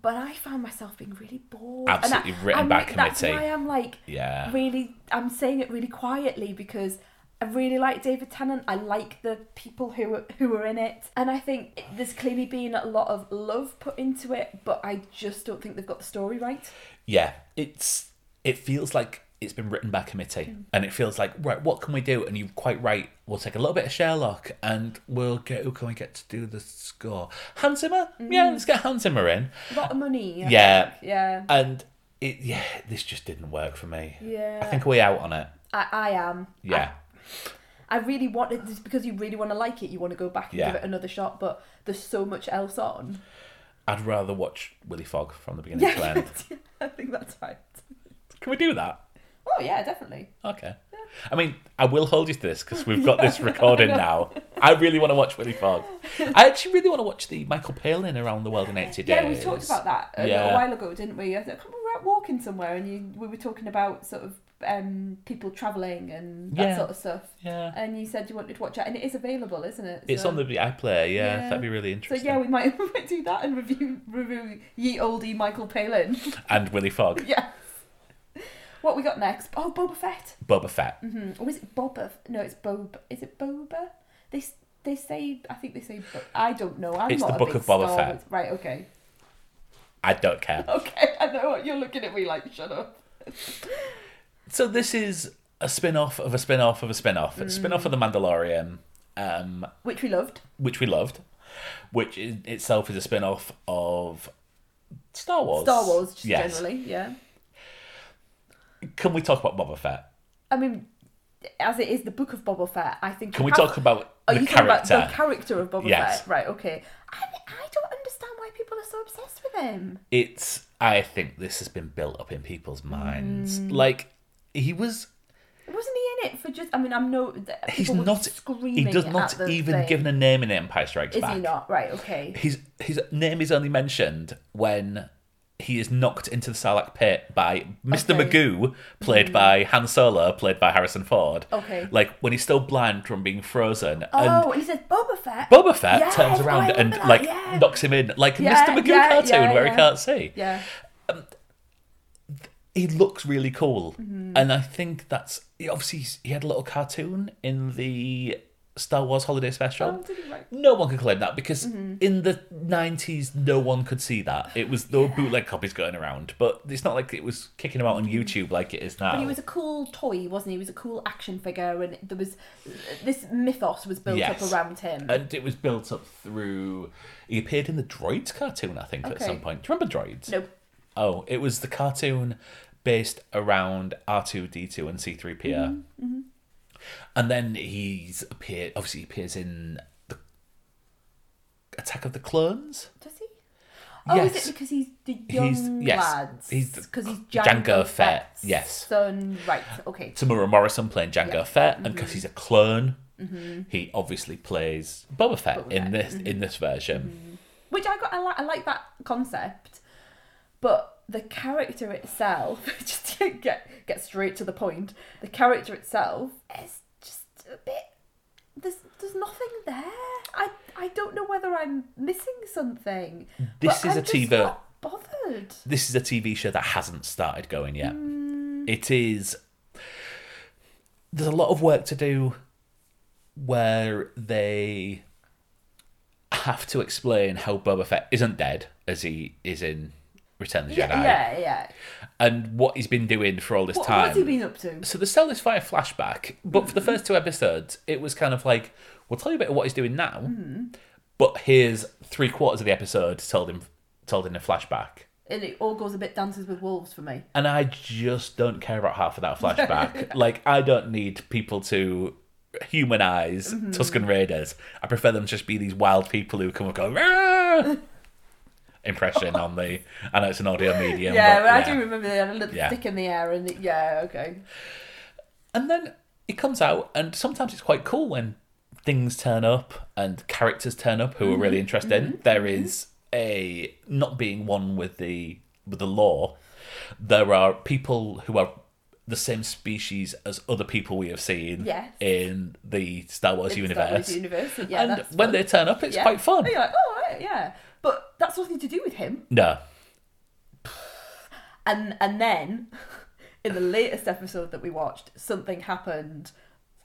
But I found myself being really bored. And Absolutely I, written I'm by like- That's committee. why I'm like, Yeah. really, I'm saying it really quietly because I really like David Tennant. I like the people who are, who are in it, and I think it- there's clearly been a lot of love put into it. But I just don't think they've got the story right. yeah it's it feels like it's been written by committee Mm. and it feels like right what can we do and you're quite right we'll take a little bit of Sherlock and we'll get who can we get to do the score Hans Zimmer yeah Mm. let's get Hans Zimmer in A lot of money. I Yeah. think. yeah, and it yeah this just didn't work for me yeah. I think we out on it I, I am. yeah I really wanted just because you really want to like it. You want to go back and Yeah. give it another shot. But there's so much else on. I'd rather watch Willy Fog from the beginning to end I think that's right. can we do that Oh yeah, definitely. okay I mean I will hold you to this because we've got this recording now I really want to watch Willy Fog I actually really want to watch the Michael Palin around the world in 80 days Yeah, we talked about that a Yeah. little while ago, didn't we? I think we were out walking somewhere, and you we were talking about sort of um, people travelling and that Yeah. sort of stuff. yeah And you said you wanted to watch it, and it is available, isn't it? It's So- on the iPlayer, yeah, Yeah. That'd be really interesting. So yeah, we might, we might do that and review review ye oldie Michael Palin. And Willy Fog, yes. What we got next? Oh, Boba Fett. Boba Fett. hmm Or is it Boba? No, it's Boba. Is it Boba? They they say. I think they say. Bo- I don't know. I'm It's not the a Book of Boba Fett. Wars- Right. Okay. I don't care. Okay. I know what you're looking at me like. Shut up. So this is a spin-off of a spin-off of a spin-off. A spin-off of The Mandalorian, um, Which we loved. which we loved, which in itself is a spin-off of Star Wars. Star Wars, just yes. generally. Yeah. Can we talk about Boba Fett? I mean, as it is the book of Boba Fett, I think. Can we have- talk about Are the you talking about character? the character of Boba Yes. Fett? Right. Okay. I, I don't understand why people are so obsessed with him. It's. I think this has been built up in people's minds. Mm. Like he was Wasn't he in it for just? I mean, I'm no. He's not. Screaming He does not even thing. given a name in Empire Strikes Is Back. Is he not? Right. Okay. His his name is only mentioned when he is knocked into the Sarlacc pit by Mr. Okay. Magoo, played by Han Solo, played by Harrison Ford. Okay. Like when he's still blind from being frozen, Oh, and and he says Boba Fett. Boba Fett Yes, turns oh, around and that, like yeah. knocks him in, like Yeah, Mr. Magoo yeah, cartoon where he can't see. Yeah. He looks really cool, Mm-hmm. and I think that's obviously he's- he had a little cartoon in the Star Wars Holiday Special. Oh, right? No one can claim that because Mm-hmm. in the nineties, no one could see that. It was there were bootleg copies going around, but it's not like it was kicking them out on YouTube like it is now. Mm-hmm. But he was a cool toy, wasn't he? He was a cool action figure, and there was this mythos was built Yes. up around him. and it was built up through. He appeared in the Droids cartoon, I think, at some point. Do you remember Droids? no, Oh, it was the cartoon based around R two D two and C three PO, Mm-hmm, and then he's appeared. Obviously, he appears in the Attack of the Clones. does he? Oh, Yes. is it because he's the young He's- yes, lads? he's because he's Jango Django, Fett, yes. son. Right. Okay. Temuera Morrison playing Jango Yeah. Fett, and mm-hmm. because he's a clone mm-hmm. He obviously plays Boba Fett Boba in Fett, this in mm-hmm. this version. which I got. I like. I like that concept, but the character itself, just to get get straight to the point, the character itself is just a bit. There's there's nothing there. I I don't know whether I'm missing something. This is I'm a TV not bothered. this is a TV show that hasn't started going yet. Mm. It is. There's a lot of work to do where they have to explain how Boba Fett isn't dead as he is in Return the Jedi, Yeah, yeah, yeah. and what he's been doing for all this What, time. what's he been up to? So the tell this via flashback, but for the first two episodes, it was kind of like, we'll tell you a bit of what he's doing now, but here's three quarters of the episode told him told in a flashback. And it all goes a bit dances with wolves for me. And I just don't care about half of that flashback. like, I don't need people to humanize Mm-hmm. Tusken Raiders. I prefer them to just be these wild people who come and go! Impression on the. I know it's an audio medium. Yeah, but but I do remember they had a little Yeah. stick in the air, and it, yeah, okay. And then it comes out, and sometimes it's quite cool when things turn up and characters turn up who are really mm-hmm, interesting. Mm-hmm, there mm-hmm. is a not being one with the with the law. There are people who are the same species as other people we have seen Yes. in the Star Wars In universe. Star Wars universe, and yeah, and when fun. they turn up, it's Yeah. quite fun. And you're like, oh, right, yeah. But that's nothing to do with him. No, And and then in the latest episode that we watched, something happened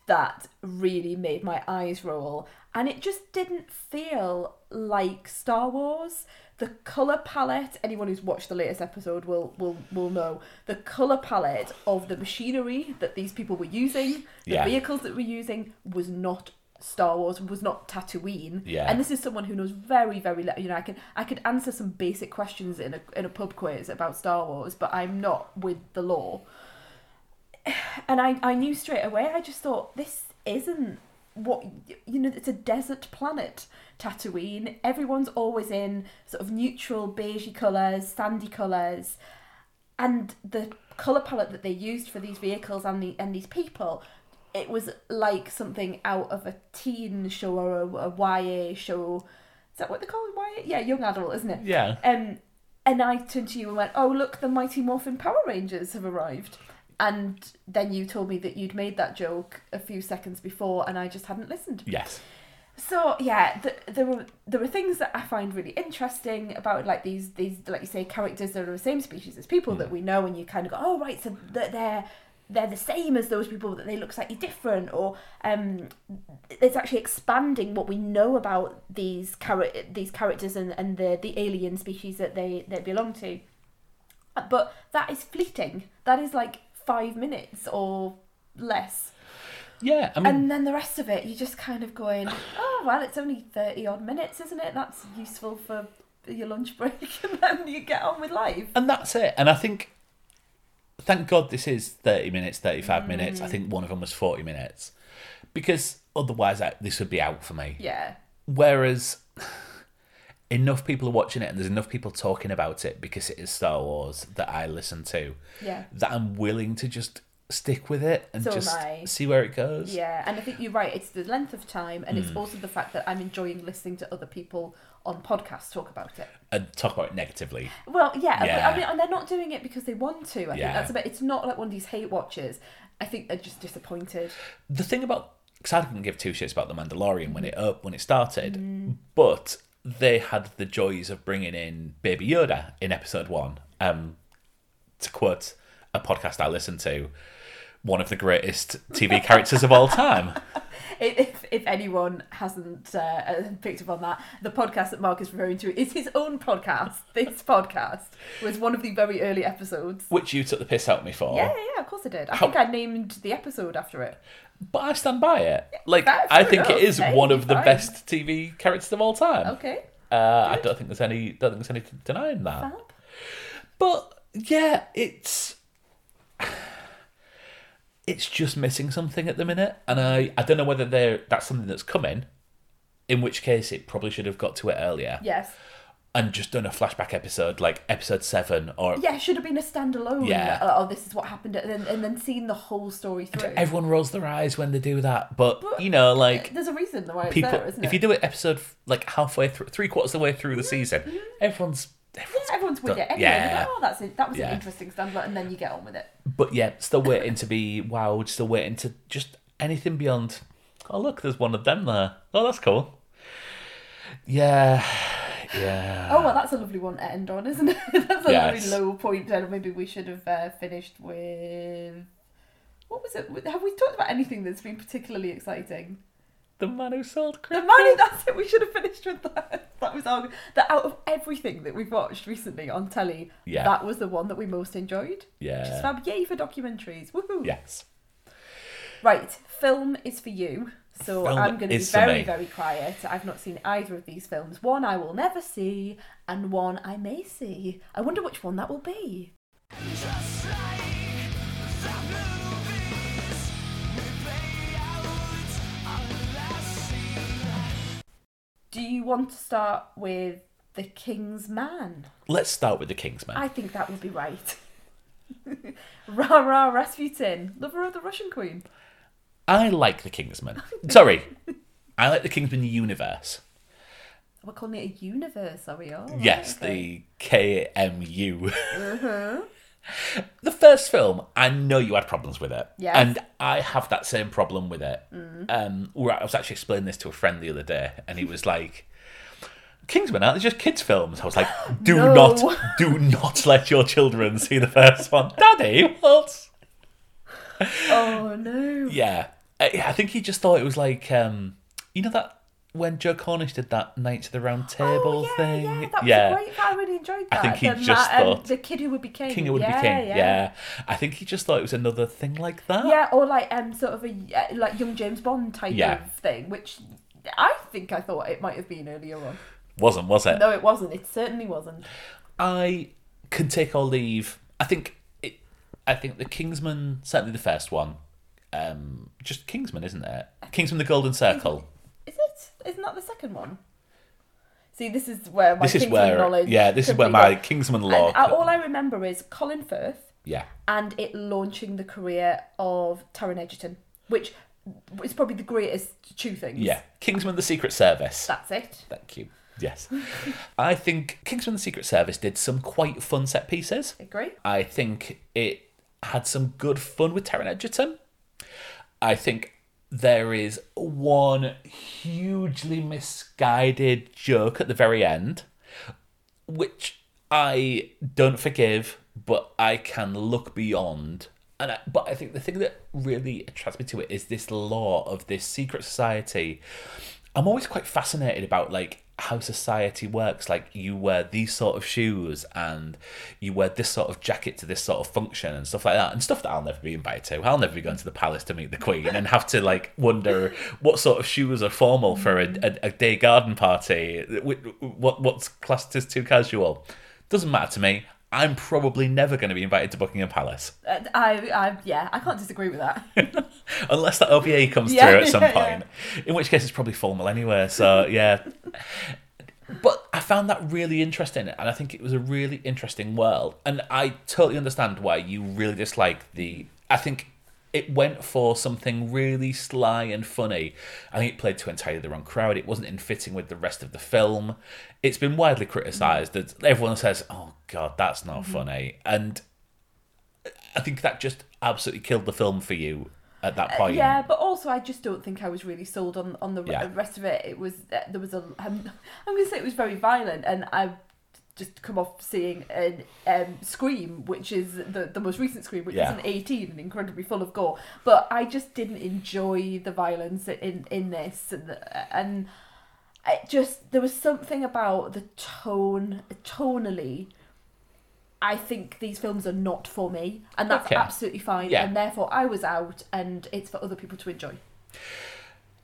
that really made my eyes roll, and it just didn't feel like Star Wars. The color palette, anyone who's watched the latest episode will will will know the color palette of the machinery that these people were using, the Yeah. vehicles that were using was not Star Wars, was not Tatooine. Yeah. And this is someone who knows very, very little. You know, I can I could answer some basic questions in a in a pub quiz about Star Wars, but I'm not with the law. And I I knew straight away. I just thought this isn't what you know. It's a desert planet, Tatooine. Everyone's always in sort of neutral beigey colours, sandy colours, and the color palette that they used for these vehicles and the and these people it was like something out of a teen show or a, a YA show. Is that what they call it? YA? Yeah, young adult, isn't it? yeah, Um, and I turned to you and went, "Oh, look, the Mighty Morphin Power Rangers have arrived." And then you told me that you'd made that joke a few seconds before, and I just hadn't listened. yes, So yeah, th there were there were things that I find really interesting about like these these like you say characters that are the same species as people that we know, and you kind of go, oh right, so that they're they're the same as those people, but they look slightly different, or um, it's actually expanding what we know about these char- these characters and, and the the alien species that they they belong to. But that is fleeting. That is like five minutes or less. yeah. I mean, And then the rest of it, you're just kind of going, oh, well, it's only 30 odd minutes, isn't it? That's useful for your lunch break. And then you get on with life. And that's it. And I think, thank God this is 30 minutes, 35 minutes. Mm. I think one of them was 40 minutes. Because otherwise, I, this would be out for me. Yeah. Whereas, enough people are watching it and there's enough people talking about it because it is Star Wars that I listen to Yeah. that I'm willing to just stick with it and So just see where it goes. Yeah. And I think you're right. It's the length of time, and Mm. it's also the fact that I'm enjoying listening to other people on podcasts talk about it. And talk about it negatively. Well, yeah, Yeah. I mean, and they're not doing it because they want to. I think Yeah. that's about. It's not like one of these hate watches. I think they're just disappointed. the thing about because I didn't give two shits about the Mandalorian when it Mm. up when it started, but they had the joys of bringing in Baby Yoda in episode one. Um, to quote a podcast I listen to, one of the greatest TV characters of all time. If, if anyone hasn't uh, uh, picked up on that, the podcast that Mark is referring to is his own podcast. This podcast was one of the very early episodes. Which you took the piss out of me for. Yeah, yeah, of course I did. I How- think I named the episode after it. But I stand by it. Like I think enough. it is Hey, one of the best TV characters of all time. Okay, Uh, I don't think there's any don't think there's any denying that. fab. But yeah, it's it's just missing something at the minute, and I I don't know whether there that's something that's coming, in which case it probably should have got to it earlier. Yes. and just done a flashback episode like episode seven or Yeah, it should have been a standalone. Yeah. uh, Oh, this is what happened, and then, and then seeing the whole story through. everyone rolls their eyes when they do that. But, But- you know, like There's a reason why it's people, there, isn't if it? you do it episode like halfway through, three quarters of the way through the season, everyone's. Everyone's Yeah, everyone's with done- it. Anyway, yeah. oh, that's it. That was Yeah. an interesting standalone, and then you get on with it. But yeah, still waiting to be wowed. Still waiting to just anything beyond. Oh look, there's one of them there. Oh, that's cool. Yeah, yeah. Oh well, that's a lovely one to end on, isn't it? that's a Yes. lovely low point. And maybe we should have uh, finished with what was it? Have we talked about anything that's been particularly exciting? The man who sold The cricket. money. That's it. We should have finished with that. That was our. That out of everything that we've watched recently on telly, Yeah. that was the one that we most enjoyed. Yeah. Just fab. Yay for documentaries. Woohoo. Yes. Right, film is for you. So Film I'm going to be very, very quiet. I've not seen either of these films. One I will never see, and one I may see. I wonder which one that will be. Do you want to start with The King's Man? Let's start with the King's Man. I think that would be right. rah rah Rasputin, lover of the Russian Queen. I like the Kingsman. Sorry, I like the Kingsman universe. We're calling it a universe, are we All Yes, okay. the KMU. Uh-huh. The first film, I know you had problems with it. Yes. Mm. And I have that same problem with it. Um, where I was actually explaining this to a friend the other day, and he was like, Kingsman, aren't they just kids' films? I was like, do No. not, do not let your children see the first one. Daddy, what? Oh no. Yeah. I, I think he just thought it was like, um, you know that when Joe Cornish did that Knights of the Round Table oh, yeah, thing? Yeah, that was great. I really enjoyed that. I think he the, just um, thought- the kid who would be king. King would yeah, be king. Yeah. Yeah. I think he just thought it was another thing like that. Yeah, or like um, sort of a uh, like young James Bond type Yeah. of thing, which I think I thought it might have been earlier on. Wasn't, was it? No, it wasn't. It certainly wasn't. I can take or leave. I think it. I think the Kingsman, certainly the first one, um, just Kingsman, isn't it? Kingsman: The Golden Circle. Isn't that the second one? See, this is where my This is Kingsman where, knowledge. yeah, this is where my gone. Kingsman lore. And, all I remember is Colin Firth yeah, and it launching the career of Taron Egerton, which is probably the greatest two things. yeah. Kingsman: The Secret Service. That's it. Thank you. Yes, I think Kingsman: The Secret Service did some quite fun set pieces. Agree? I think it had some good fun with Taron Egerton. I think there is one hugely misguided joke at the very end, which I don't forgive, but I can look beyond. And I, but I think the thing that really attracts me to it is this lore of this secret society. I'm always quite fascinated about like how society works. Like you wear these sort of shoes and you wear this sort of jacket to this sort of function and stuff like that, and stuff that I'll never be invited to. I'll never be going to the palace to meet the queen and have to like wonder what sort of shoes are formal for a, a, a day garden party. What what's classed as too casual? Doesn't matter to me. I'm probably never going to be invited to Buckingham Palace Uh, I, I, yeah, I can't disagree with that. unless that OVA comes Yeah, through at some yeah, point. In which case, it's probably formal anyway. So yeah. But I found that really interesting, and I think it was a really interesting world. And I totally understand why you really dislike the. I think it went for something really sly and funny. I think it played to entirely the wrong crowd. It wasn't in fitting with the rest of the film. It's been widely criticised that everyone says, "Oh God, that's not funny," and I think that just absolutely killed the film for you at that point. Uh, Yeah, but also I just don't think I was really sold on on the Yeah. rest of it. It was uh, there was a I'm, I'm going to say it was very violent, and I just come off seeing an um, Scream, which is the the most recent Scream, which Yeah. is an 18 and incredibly full of gore. But I just didn't enjoy the violence in in this, and and it just there was something about the tone tonally. I think these films are not for me, and that's Okay. absolutely fine. Yeah. And therefore, I was out, and it's for other people to enjoy.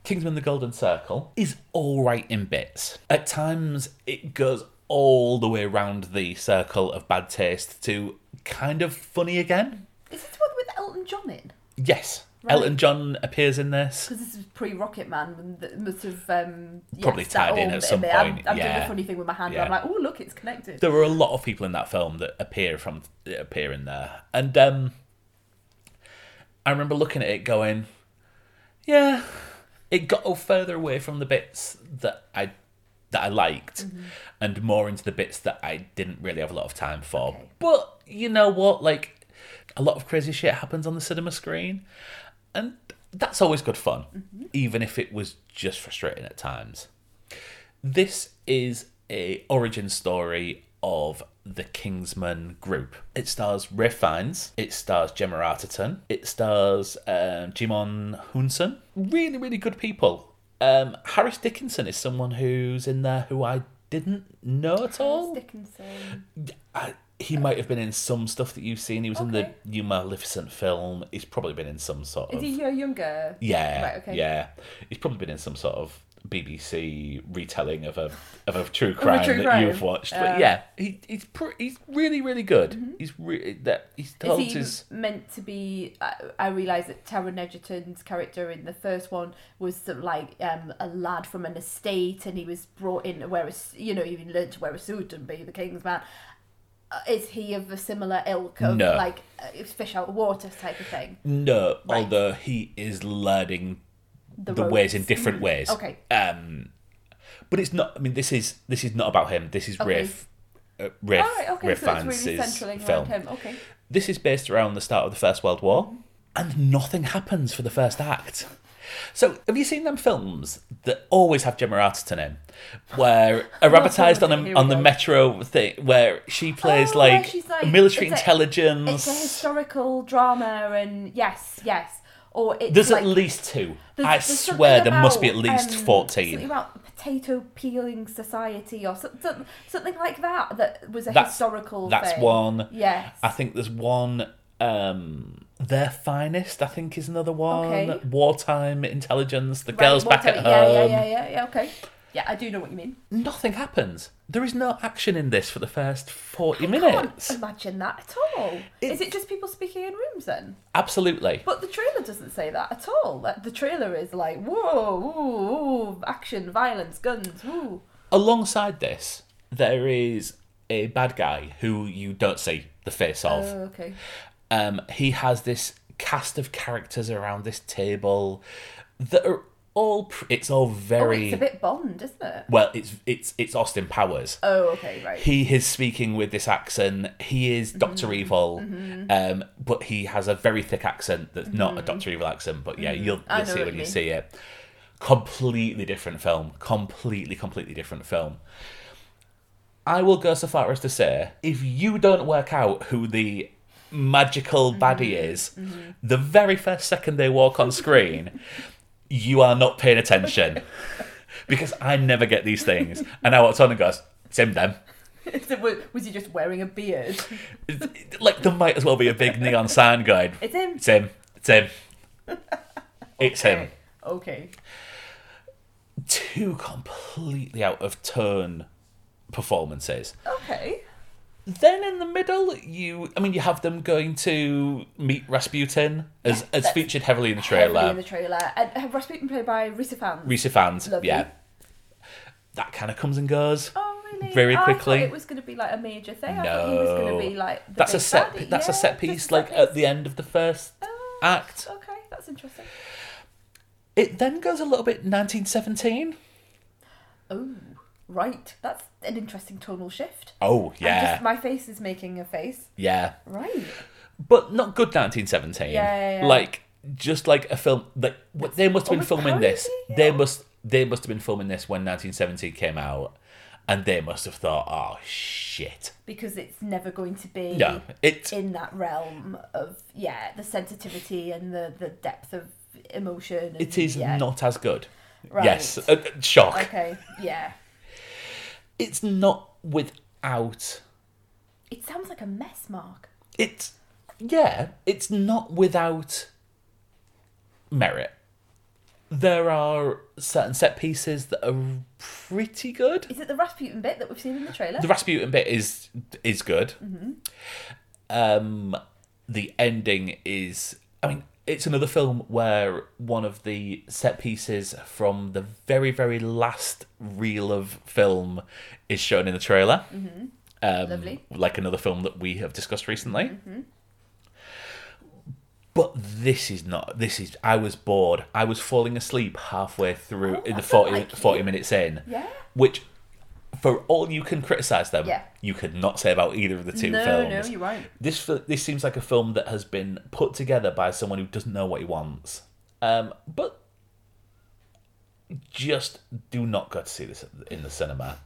Kingsman: The Golden Circle is all right in bits. At times, it goes all the way around the circle of bad taste to kind of funny again. Is this the one with Elton John in? Yes, Elton John appears in this. Because this is pre Rocket Man, and that must have um, yes, Probably tied in at some. I'm- point, I'm, doing yeah. a funny thing with my hand. Yeah. I'm like, oh look, it's connected. There were a lot of people in that film that appear from appear in there, and um, I remember looking at it going, "Yeah, it got further away from the bits that I that I liked, Mm-hmm. and more into the bits that I didn't really have a lot of time for." Okay. But you know what? Like, a lot of crazy shit happens on the cinema screen, and that's always good fun, Mm-hmm. even if it was just frustrating at times. This is a origin story of the Kingsman group. It stars Ralph Fiennes, it stars Gemma Arterton, it stars um, Djimon Hounsou. Really, really good people. Um, Harris Dickinson is someone who's in there who I didn't know at all. Dickinson. I, he might have been in some stuff that you've seen. He was in the New Maleficent film. He's probably been in some sort Is of he a younger? yeah, Right, okay. yeah. He's probably been in some sort of BBC retelling of a of a true crime true that crime. you've watched. Uh, but yeah, he, he's pr- he's really really good. He's re- that he's told Mm-hmm. Is he his meant to be? I, I realise that Taron Egerton's character in the first one was sort of like um, a lad from an estate, and he was brought in to wear a you know, even learned to wear a suit and be the king's man. Uh, is he of a similar ilk of No. like uh, fish out of water type of thing? no, Right. although he is learning The, the ways in different ways. Okay. Um, but it's not. I mean, this is this is not about him. This is Okay. Rafe. Uh, Rafe, right, okay, Rafe so it's really film. around him. Okay. This is based around the start of the First World War, and nothing happens for the first act. So, have you seen them films that always have Gemma Arterton in, where are advertised on a, on the. Metro thing, where she plays Oh, like, like- military it's a- intelligence? It's a historical drama, and yes, yes, or it's There's like at least two. I swear something there must be at least um, Something fourteen. about potato peeling society or something, something like that. That was a That's- historical. That's thing. one. Yes. I think there's one. Um, Their finest, I think, is another one. Okay. Wartime intelligence. The Right, girls back at home. Yeah, yeah, yeah, yeah. Okay. Yeah, I do know what you mean. Nothing happens. There is no action in this for the first forty I minutes. can't imagine that at all. Is it just people speaking in rooms then? Absolutely. But the trailer doesn't say that at all. Like, the trailer is like, whoa, ooh, ooh, action, violence, guns, woo. Alongside this, there is a bad guy who you don't see the face of. Oh, okay. um, he has this cast of characters around this table that are all. Pr- it's all Oh, very it's a bit Bond, isn't it? well. It's it's it's Austin Powers. Oh, okay, right. He is speaking with this accent. He is Doctor Mm-hmm. Evil, um, but he has a very thick accent that's not a Doctor Evil accent. But yeah, you'll, Mm-hmm. I you'll see what when you you see it. Completely different film. Completely, completely different film. I will go so far as to say, if you don't work out who the magical baddie is, the very first second they walk on screen, you are not paying attention. because I never get these things. And I watch on and goes, it's him then. So was he just wearing a beard? Like there might as well be a big neon sign going, It's him. it's him, it's him. It's him. Okay. Two completely out of turn performances. Okay. Then in the middle, you I mean you have them going to meet Rasputin as as featured heavily in the trailer. Heavily in the trailer. And Rasputin played by Rhys Ifans. Rhys Ifans, Lovely. yeah. That kind of comes and goes. Oh really? Very I quickly. thought it was going to be like a major thing. I thought he was going No. to be like. The That's a set. baddie. That's Yeah, a set piece, a like set at the end of the first Oh, act. Okay, that's interesting. It then goes a little bit 1917. Oh, right. That's an interesting tonal shift. Oh yeah, Just, my face is making a face. yeah, Right. but not good 1917. Yeah, yeah, yeah. Like just like a film. Like what they must have been filming this. parody, They must. They must have been filming this when 1917 came out, and they must have thought, "Oh shit." Because it's never going to be No, it. in that realm of, yeah, the sensitivity and the, the depth of emotion. And, It is yeah. not as good. Right. Yes, uh, uh, shock. Okay, yeah. It's not without. It sounds like a mess, Mark. It's yeah. It's not without merit. There are certain set pieces that are pretty good. Is it the Rasputin bit that we've seen in the trailer? The Rasputin bit is is good. Um, the ending is I mean, it's another film where one of the set pieces from the very, very last reel of film is shown in the trailer. Um, Lovely. Like another film that we have discussed recently. But this is not. This is. I was bored. I was falling asleep halfway through Oh, in the felt 40, like 40 minutes in. Yeah. Which, for all you can criticize them, Yeah. you could not say about either of the two no, films. no, no, you're right. This this seems like a film that has been put together by someone who doesn't know what he wants. Um, but just do not go to see this in the cinema.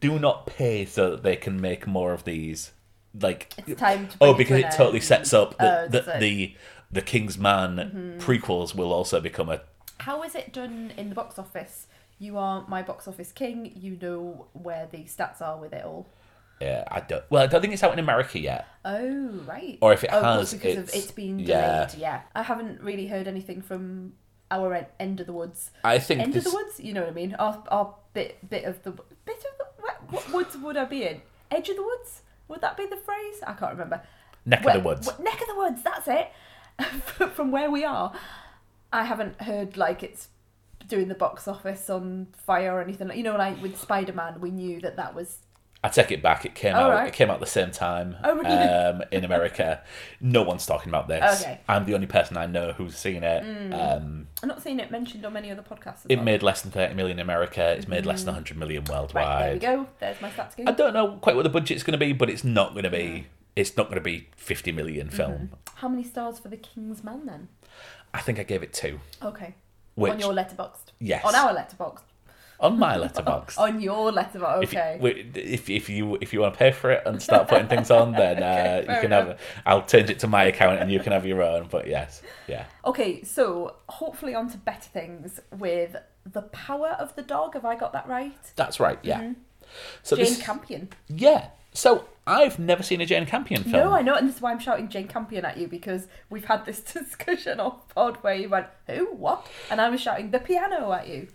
Do not pay so that they can make more of these. Like It's time to oh, it because it totally sets up that, Oh, that so- the the King's Man prequels will also become a How is it done in the box office? You are my box office king. You know where the stats are with it all. yeah. I don't. Well, I don't think it's out in America yet. Oh right. Or if it oh, has, because it's- of it's been delayed. yeah. Yeah. I haven't really heard anything from our en- end of the woods. I think End this, of the woods. You know what I mean? Our our bit bit of the bit of the what, what woods would I be in? Edge of the woods. Would that be the phrase? I can't remember. neck Where- of the woods. wh- neck of the woods. That's it. From where we are, I haven't heard like it's doing the box office on fire or anything. You know, like with Spider Man, we knew that that was. I take it back. It came Oh, out. right. It came out the same time. Oh, really? Um, in America, no one's talking about this. Okay. I'm the only person I know who's seen it. Um, I'm not seeing it mentioned on many other podcasts. It well. made less than 30 million in America. It's made less than 100 million Right, there we worldwide. go. There's my stats I don't know quite what the budget's going to be, but it's not going to be. It's not going to be 50 million Mm-hmm. film. How many stars for the King's Man then? I think I gave it two. Okay. Which on your Letterboxd. yes, On our Letterboxd. on my letterbox. On your letterbox. If, Okay. you, if if you if you want to pay for it and start putting things on, then uh, you can enough. have. I'll change it to my account and you can have your own. But yes, yeah. Okay, so hopefully on to better things with the power of the dog. Have I got that right? That's right. Yeah. So Jane this, Campion. yeah. So I've never seen a Jane Campion film. No, I know, and this is why I'm shouting Jane Campion at you because we've had this discussion off pod where you went, "Who? What?" and I was shouting the piano at you.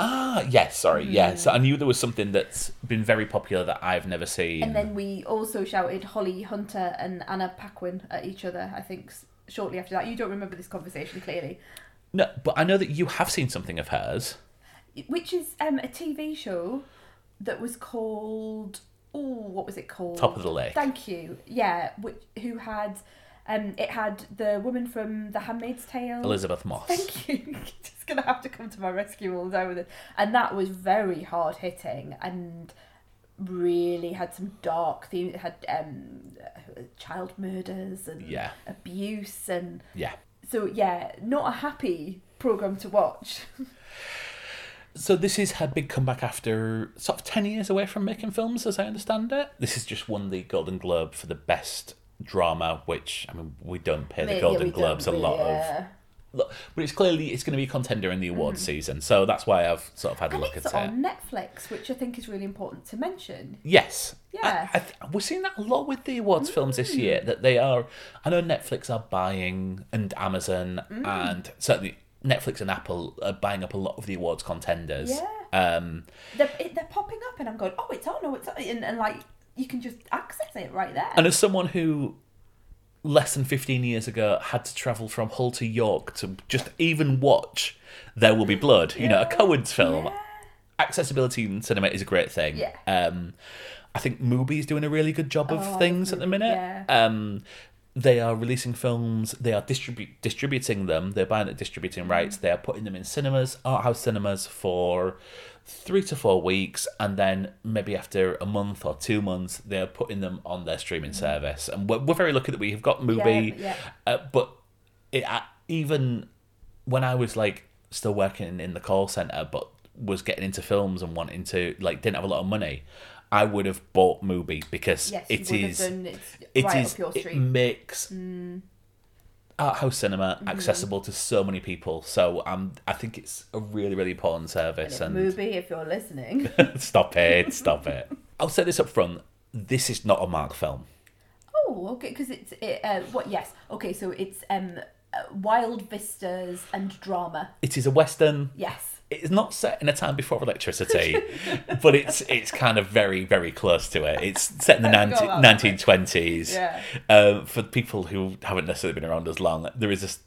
Ah, yes. Sorry. Mm. Yeah. So I knew there was something that's been very popular that I've never seen. And then we also shouted Holly Hunter and Anna Paquin at each other. I think shortly after that. You don't remember this conversation clearly, no, but I know that you have seen something of hers. which is um, a TV show that was called. Oh, what was it called? Top of the Lake. Thank you. Yeah, which, who had. Um, it had the woman from The Handmaid's Tale. Elisabeth Moss. Thank you. Just gonna have to come to my rescue all the time with it. And that was very hard hitting and really had some dark themes. It had um, child murders and Yeah. abuse and Yeah. so yeah, not a happy program to watch. So this is her big comeback after sort of ten years away from making films, as I understand it. This has just won the Golden Globe for the best drama, which I mean we don't pay the Yeah, Golden we Globes a lot really, of. but it's clearly it's going to be a contender in the awards mm. season, so that's why I've sort of had a And look it's at it. on Netflix, which I think is really important to mention. Yes. Yeah. I, I th- we're seeing that a lot with the awards films this mm. year. That they are, I know Netflix are buying and Amazon mm. and certainly Netflix and Apple are buying up a lot of the awards contenders. Yeah. Um, They're, it, they're popping up, and I'm going, oh, it's on, oh, it's on, and, and like you can just access it right there. and as someone who less than 15 years ago had to travel from Hull to York to just even watch There Will Be Blood, you know, a Cowards film. Yeah. Accessibility in cinema is a great thing. Yeah. Um, I think Mubi's doing a really good job of Oh, things at the minute. yeah. Um, they are releasing films. They are distribu- distributing them. They're buying the distributing Mm. rights. They are putting them in cinemas, art house cinemas, for three to four weeks, and then maybe after a month or two months, they are putting them on their streaming service. And we're, we're very lucky that we have got. Mm. Yeah, yeah. Uh, but it, uh, even when I was like still working in the call center, but was getting into films and wanting to like didn't have a lot of money, I would have bought Mubi because yes, it is done it right is up your it makes Mm. art house cinema Mm-hmm. accessible to so many people. So um, I think it's a really really important service. And And, Mubi, if you're listening. stop it, stop it. I'll say this up front. This is not a Mark film. oh, okay, because it's it, uh, what? Yes, okay, so it's um, uh, wild vistas and drama. It is a western. Yes. It's not set in a time before electricity, but it's it's kind of very very close to it. It's set in the 19, 1920s. Yeah. Um, for people who haven't necessarily been around as long, there is a s-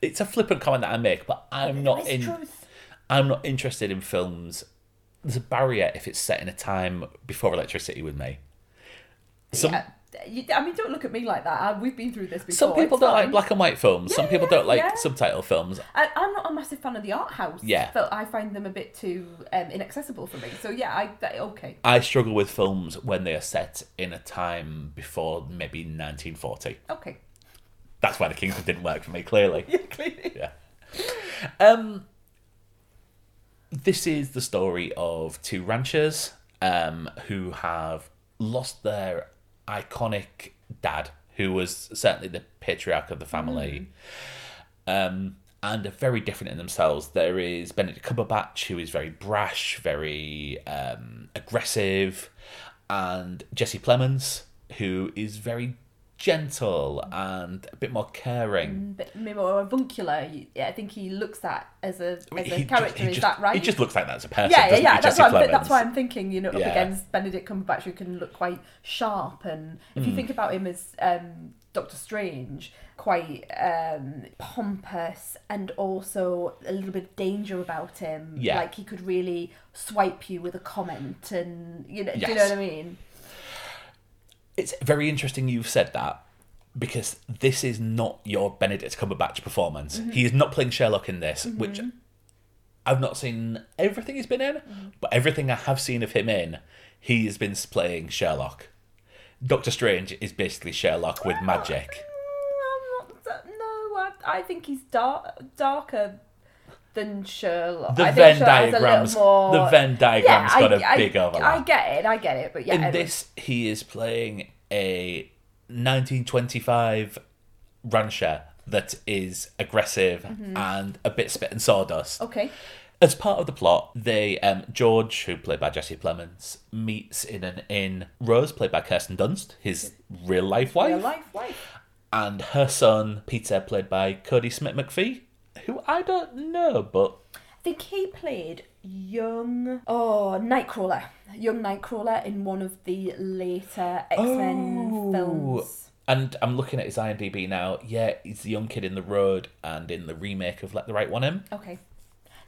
it's a flippant comment that I make, but I'm not in. truth. I'm not interested in films. There's a barrier if it's set in a time before electricity with me. Some Yeah. I mean, don't look at me like that. We've been through this before. some people It's don't like black and white films. some people yeah, don't like yeah. subtitle films. I, I'm not a massive fan of the art house. Yeah. But I find them a bit too um, inaccessible for me. So yeah, I that, okay. I struggle with films when they are set in a time before maybe 1940. Okay. That's why The Kingsman didn't work for me. Clearly. Yeah, clearly. yeah. Um, this is the story of two ranchers um, who have lost their iconic dad, who was certainly the patriarch of the family, um, and are very different in themselves. There is Benedict Cumberbatch, who is very brash, very um, aggressive, and Jesse Plemons, who is very gentle and a bit more caring. But maybe more avuncular. Yeah, I think he looks at as a as I mean, a character. just, is just, that right? He just looks like that as a person. yeah, yeah, yeah. That's, I'm, that's why I'm thinking. You know, up Yeah. against Benedict Cumberbatch, who can look quite sharp, and if Hmm. you think about him as um, Doctor Strange, quite um, pompous, and also a little bit of danger about him. Yeah. like he could really swipe you with a comment, and you know, do you know what I mean? It's very interesting you've said that because this is not your Benedict Cumberbatch performance. Mm-hmm. He is not playing Sherlock in this, which I've not seen everything he's been in, Mm-hmm. but everything I have seen of him in, he has been playing Sherlock. Doctor Strange is basically Sherlock with magic. Not no, I, I think he's dark, darker than Sherlock. The I Venn diagrams, more- the Venn diagram's Yeah, got I- a I- big I overlap. get it, I get it, but yeah. in anyway. this, he is playing a 1925 rancher that is aggressive Mm-hmm. and a bit spit and sawdust. Okay. As part of the plot, they um, George, who played by Jesse Plemons, meets in an inn. Rose, played by Kirsten Dunst, his real life wife, Real life wife. and her son Peter, played by Kodi Smit-McPhee, who I don't know, but I think he played young, oh, Nightcrawler. Young Nightcrawler in one of the later X Men Oh. films. And I'm looking at his IMDb now. Yeah, he's the young kid in the road and in the remake of Let the Right One In. Okay.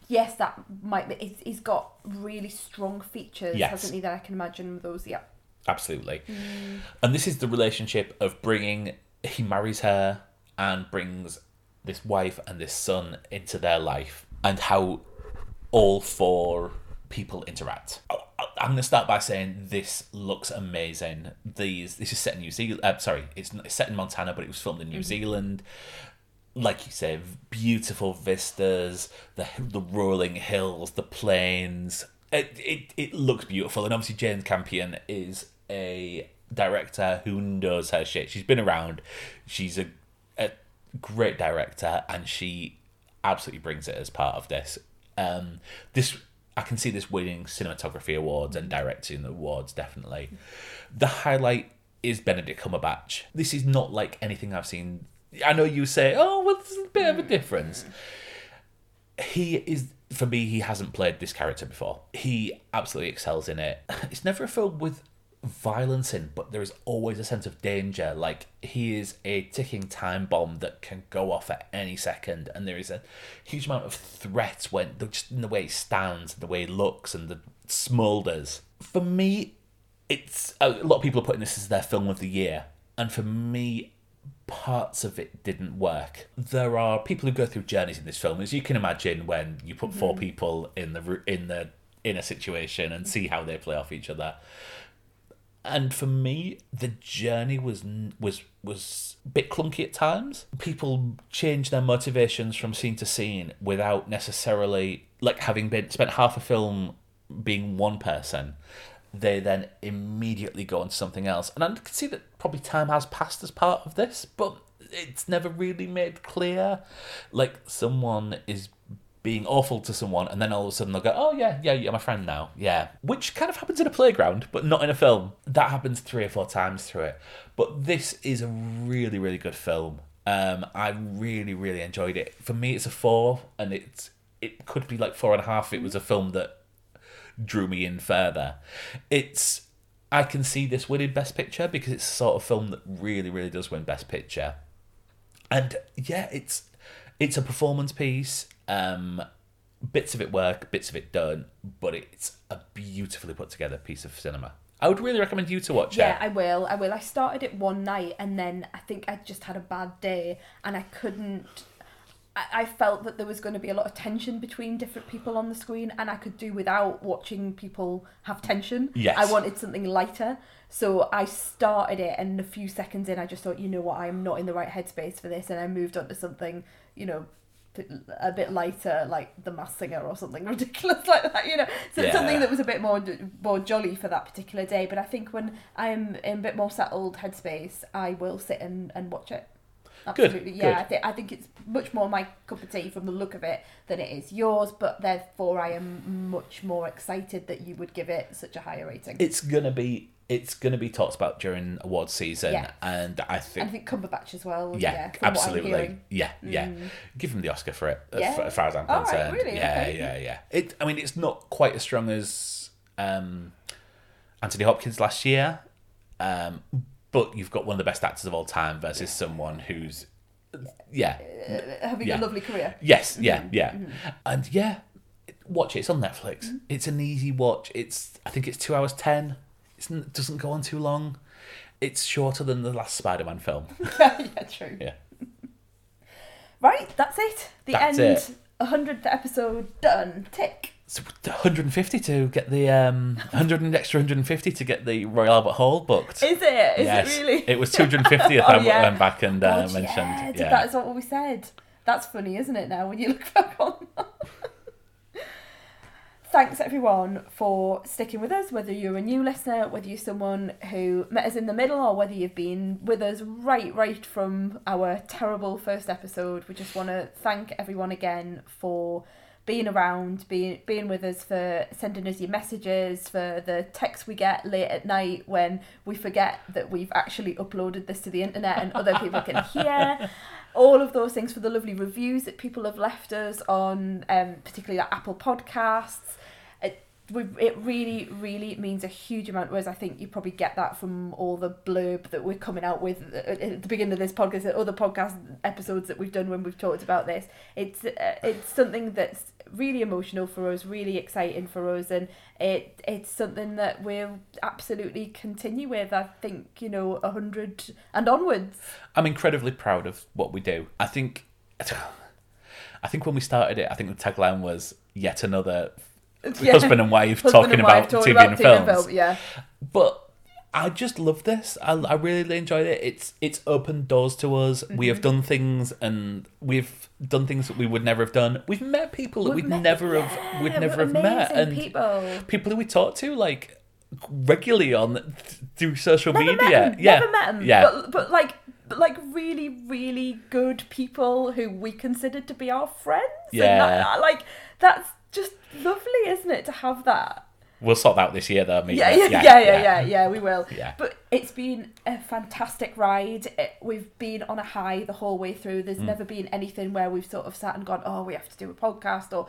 Yes, that might be. He's, he's got really strong features, Yes. hasn't he? That I can imagine with those. Yeah. Absolutely. Mm. And this is the relationship of bringing, he marries her and brings this wife and this son into their life and how all four people interact. I'm going to start by saying this looks amazing. These This is set in New Zealand. Uh, sorry, it's, it's set in Montana, but it was filmed in New Zealand. Like you say, beautiful vistas, the the rolling hills, the plains. It, it it looks beautiful, and obviously Jane Campion is a director who knows her shit. She's been around. She's a great director, and she absolutely brings it as part of this. Um, this I can see this winning cinematography awards and directing awards definitely. The highlight is Benedict Cumberbatch. This is not like anything I've seen. I know you say, "Oh, well, there's a bit of a difference." He is for me. He hasn't played this character before. He absolutely excels in it. It's never a film with violence in, but there is always a sense of danger. Like he is a ticking time bomb that can go off at any second, and there is a huge amount of threat when just in the way he stands, the way he looks, and the smolders. For me, it's a lot of people are putting this as their film of the year, and for me, parts of it didn't work. There are people who go through journeys in this film, as you can imagine, when you put four mm-hmm. people in the in the in a situation and see how they play off each other. And for me, the journey was was was a bit clunky at times. People change their motivations from scene to scene without necessarily like having been spent half a film being one person. They then immediately go on to something else, and I can see that probably time has passed as part of this, but it's never really made clear. Like someone is being awful to someone, and then all of a sudden they'll go, "Oh yeah, yeah, you're my friend now." Yeah, which kind of happens in a playground, but not in a film. That happens three or four times through it. But this is a really, really good film. Um, I really, really enjoyed it. For me, it's a four, and it's it could be like four and a half. It was a film that drew me in further. It's I can see this winning Best Picture because it's the sort of film that really, really does win Best Picture. And yeah, it's It's a performance piece. Um, bits of it work, bits of it don't, but it's a beautifully put together piece of cinema. I would really recommend you to watch Yeah, it. Yeah, I will. I will. I started it one night and then I think I just had a bad day and I couldn't. I, I felt that there was going to be a lot of tension between different people on the screen and I could do without watching people have tension. Yes. I wanted something lighter. So I started it and a few seconds in I just thought, you know what, I'm not in the right headspace for this and I moved on to something, you know, a bit lighter, like the Masked Singer or something ridiculous like that, you know. So Yeah. something that was a bit more more jolly for that particular day. But I think when I'm in a bit more settled headspace, I will sit and, and watch it. Good, Absolutely, yeah. good. I think I think it's much more my cup of tea from the look of it than it is yours. But therefore, I am much more excited that you would give it such a higher rating. It's gonna be it's gonna be talked about during awards season, Yeah. and I and think I think Cumberbatch as well. yeah, Yeah, from what I'm absolutely. Mm. yeah, yeah. Give him the Oscar for it, as, Yeah. far, as far as I'm All right, concerned. really? Yeah, Okay. yeah, yeah. It. I mean, it's not quite as strong as um, Anthony Hopkins last year, um, but you've got one of the best actors of all time versus someone who's, yeah, Uh, having Yeah. a lovely career. Yes, yeah, Mm-hmm. yeah, and yeah, watch it. It's on Netflix. It's an easy watch. It's I think it's two hours ten. It's, it doesn't go on too long. It's shorter than the last Spider-Man film. yeah, true. Yeah, Right, that's it. The That's end. it. A hundredth episode done. Tick. so 150 to get the um 100 and extra 150 to get the Royal Albert Hall booked. Is it? Is yes, it really? It was 250th. Oh, I yeah. went back and uh, God, mentioned. yeah, Yeah, that is what we said. That's funny, isn't it? Now when you look back on. that? Thanks everyone for sticking with us. Whether you're a new listener, whether you're someone who met us in the middle, or whether you've been with us right, right from our terrible first episode, we just want to thank everyone again for being around, being being with us, for sending us your messages, for the texts we get late at night when we forget that we've actually uploaded this to the internet and other people can hear. All of those things for the lovely reviews that people have left us on, um, particularly like Apple Podcasts. It, we, it really, really means a huge amount. Whereas I think you probably get that from all the blurb that we're coming out with at the beginning of this podcast, other podcast episodes that we've done when we've talked about this. It's uh, it's something that's really emotional for us, really exciting for us, and it it's something that we'll absolutely continue with. I think you know a hundred and onwards. I'm incredibly proud of what we do. I think, I think when we started it, I think the tagline was yet another Yeah. husband and wife Husband talking and wife about talking TV about and TV and films. film, Yeah, But I just love this. I, I really enjoyed it. It's it's opened doors to us. We Mm-hmm. have done things, and we've done things that we would never have done. We've met people that We've we'd met- never have we'd never have met, and people. people who we talk to like regularly on through social Never media. met yeah, never met 'em, Yeah, But, but like, but like really, really good people who we considered to be our friends. And Yeah. that- like that's just lovely, isn't it, to have that? we'll sort that out this year though. maybe. Yeah, yeah, yeah, yeah, yeah, yeah, we will. Yeah. But it's been a fantastic ride. It, we've been on a high the whole way through. There's Mm. never been anything where we've sort of sat and gone, oh, we have to do a podcast, or,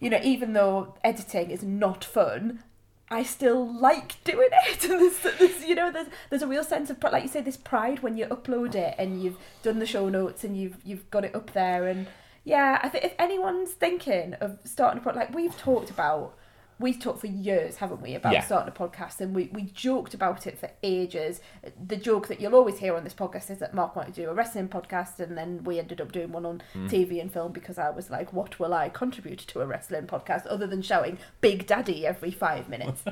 you know, even though editing is not fun. I still like doing it, and there's, there's, you know, there's there's a real sense of, like you say, this pride when you upload it and you've done the show notes and you've you've got it up there, and yeah, I think if anyone's thinking of starting a product, like we've talked about, we've talked for years, haven't we, about Yeah. starting a podcast, and we, we joked about it for ages. The joke that you'll always hear on this podcast is that Mark wanted to do a wrestling podcast, and then we ended up doing one on mm. TV and film because I was like, what will I contribute to a wrestling podcast other than shouting Big Daddy every five minutes?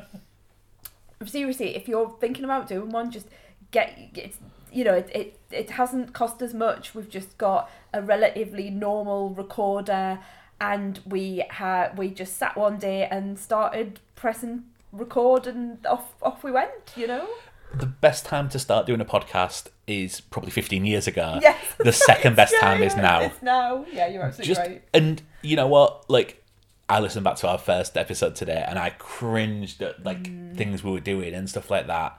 Seriously, if you're thinking about doing one, just get, get you know, it, it, it hasn't cost us much. We've just got a relatively normal recorder and we had we just sat one day and started pressing record and off off we went, you know? The best time to start doing a podcast is probably 15 years ago. Yes. The second best Yeah, time is now. It's now. Yeah, you're absolutely just right. and you know what like i listened back to our first episode today and i cringed at like Mm. things we were doing and stuff like that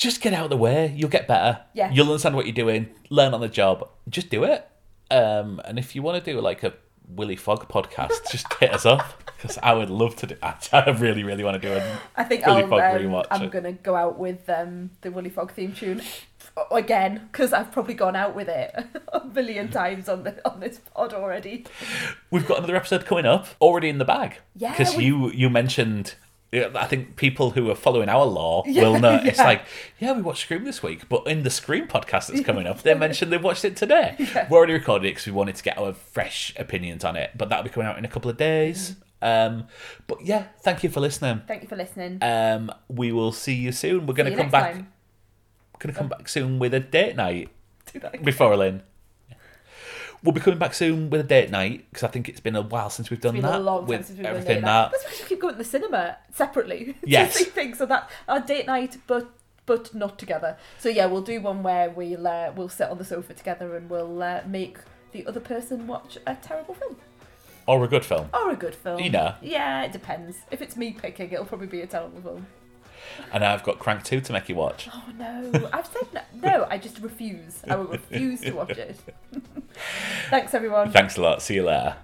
just get out of the way you'll get better Yeah. you'll understand what you're doing learn on the job just do it um and if you want to do like a Willy Fog podcast, just hit us up because I would love to do. I I really, really want to do a I think Willy I'll, Fog um, rewatch. I'm gonna go out with um, the Willy Fog theme tune again because I've probably gone out with it a million times on the on this pod already. We've got another episode coming up already in the bag. Yeah, because we- you you mentioned. Yeah, I think people who are following our lore will know. It's yeah. like, yeah, we watched Scream this week, but in the Scream podcast that's coming up, they mentioned they watched it today. We already recorded it because we wanted to get our fresh opinions on it, but that'll be coming out in a couple of days. Um, but yeah, thank you for listening. Thank you for listening. Um, we will see you soon. We're going to come back. time. Going to come back soon with a date night Do that again. before Lynn. We'll be coming back soon with a date night because I think it's been a while since we've done It's been that a long time with since we've done everything date that. That's why we keep going to the cinema separately. Yes. to see things. So that our date night, but but not together. So yeah, we'll do one where we'll uh, we'll sit on the sofa together and we'll uh, make the other person watch a terrible film or a good film. or a good film. You know. Yeah, it depends. If it's me picking, it'll probably be a terrible film. And I've got Crank 2 to make you watch. Oh no, I've said no. No, I just refuse. I will refuse to watch it. Thanks everyone. Thanks a lot. See you later.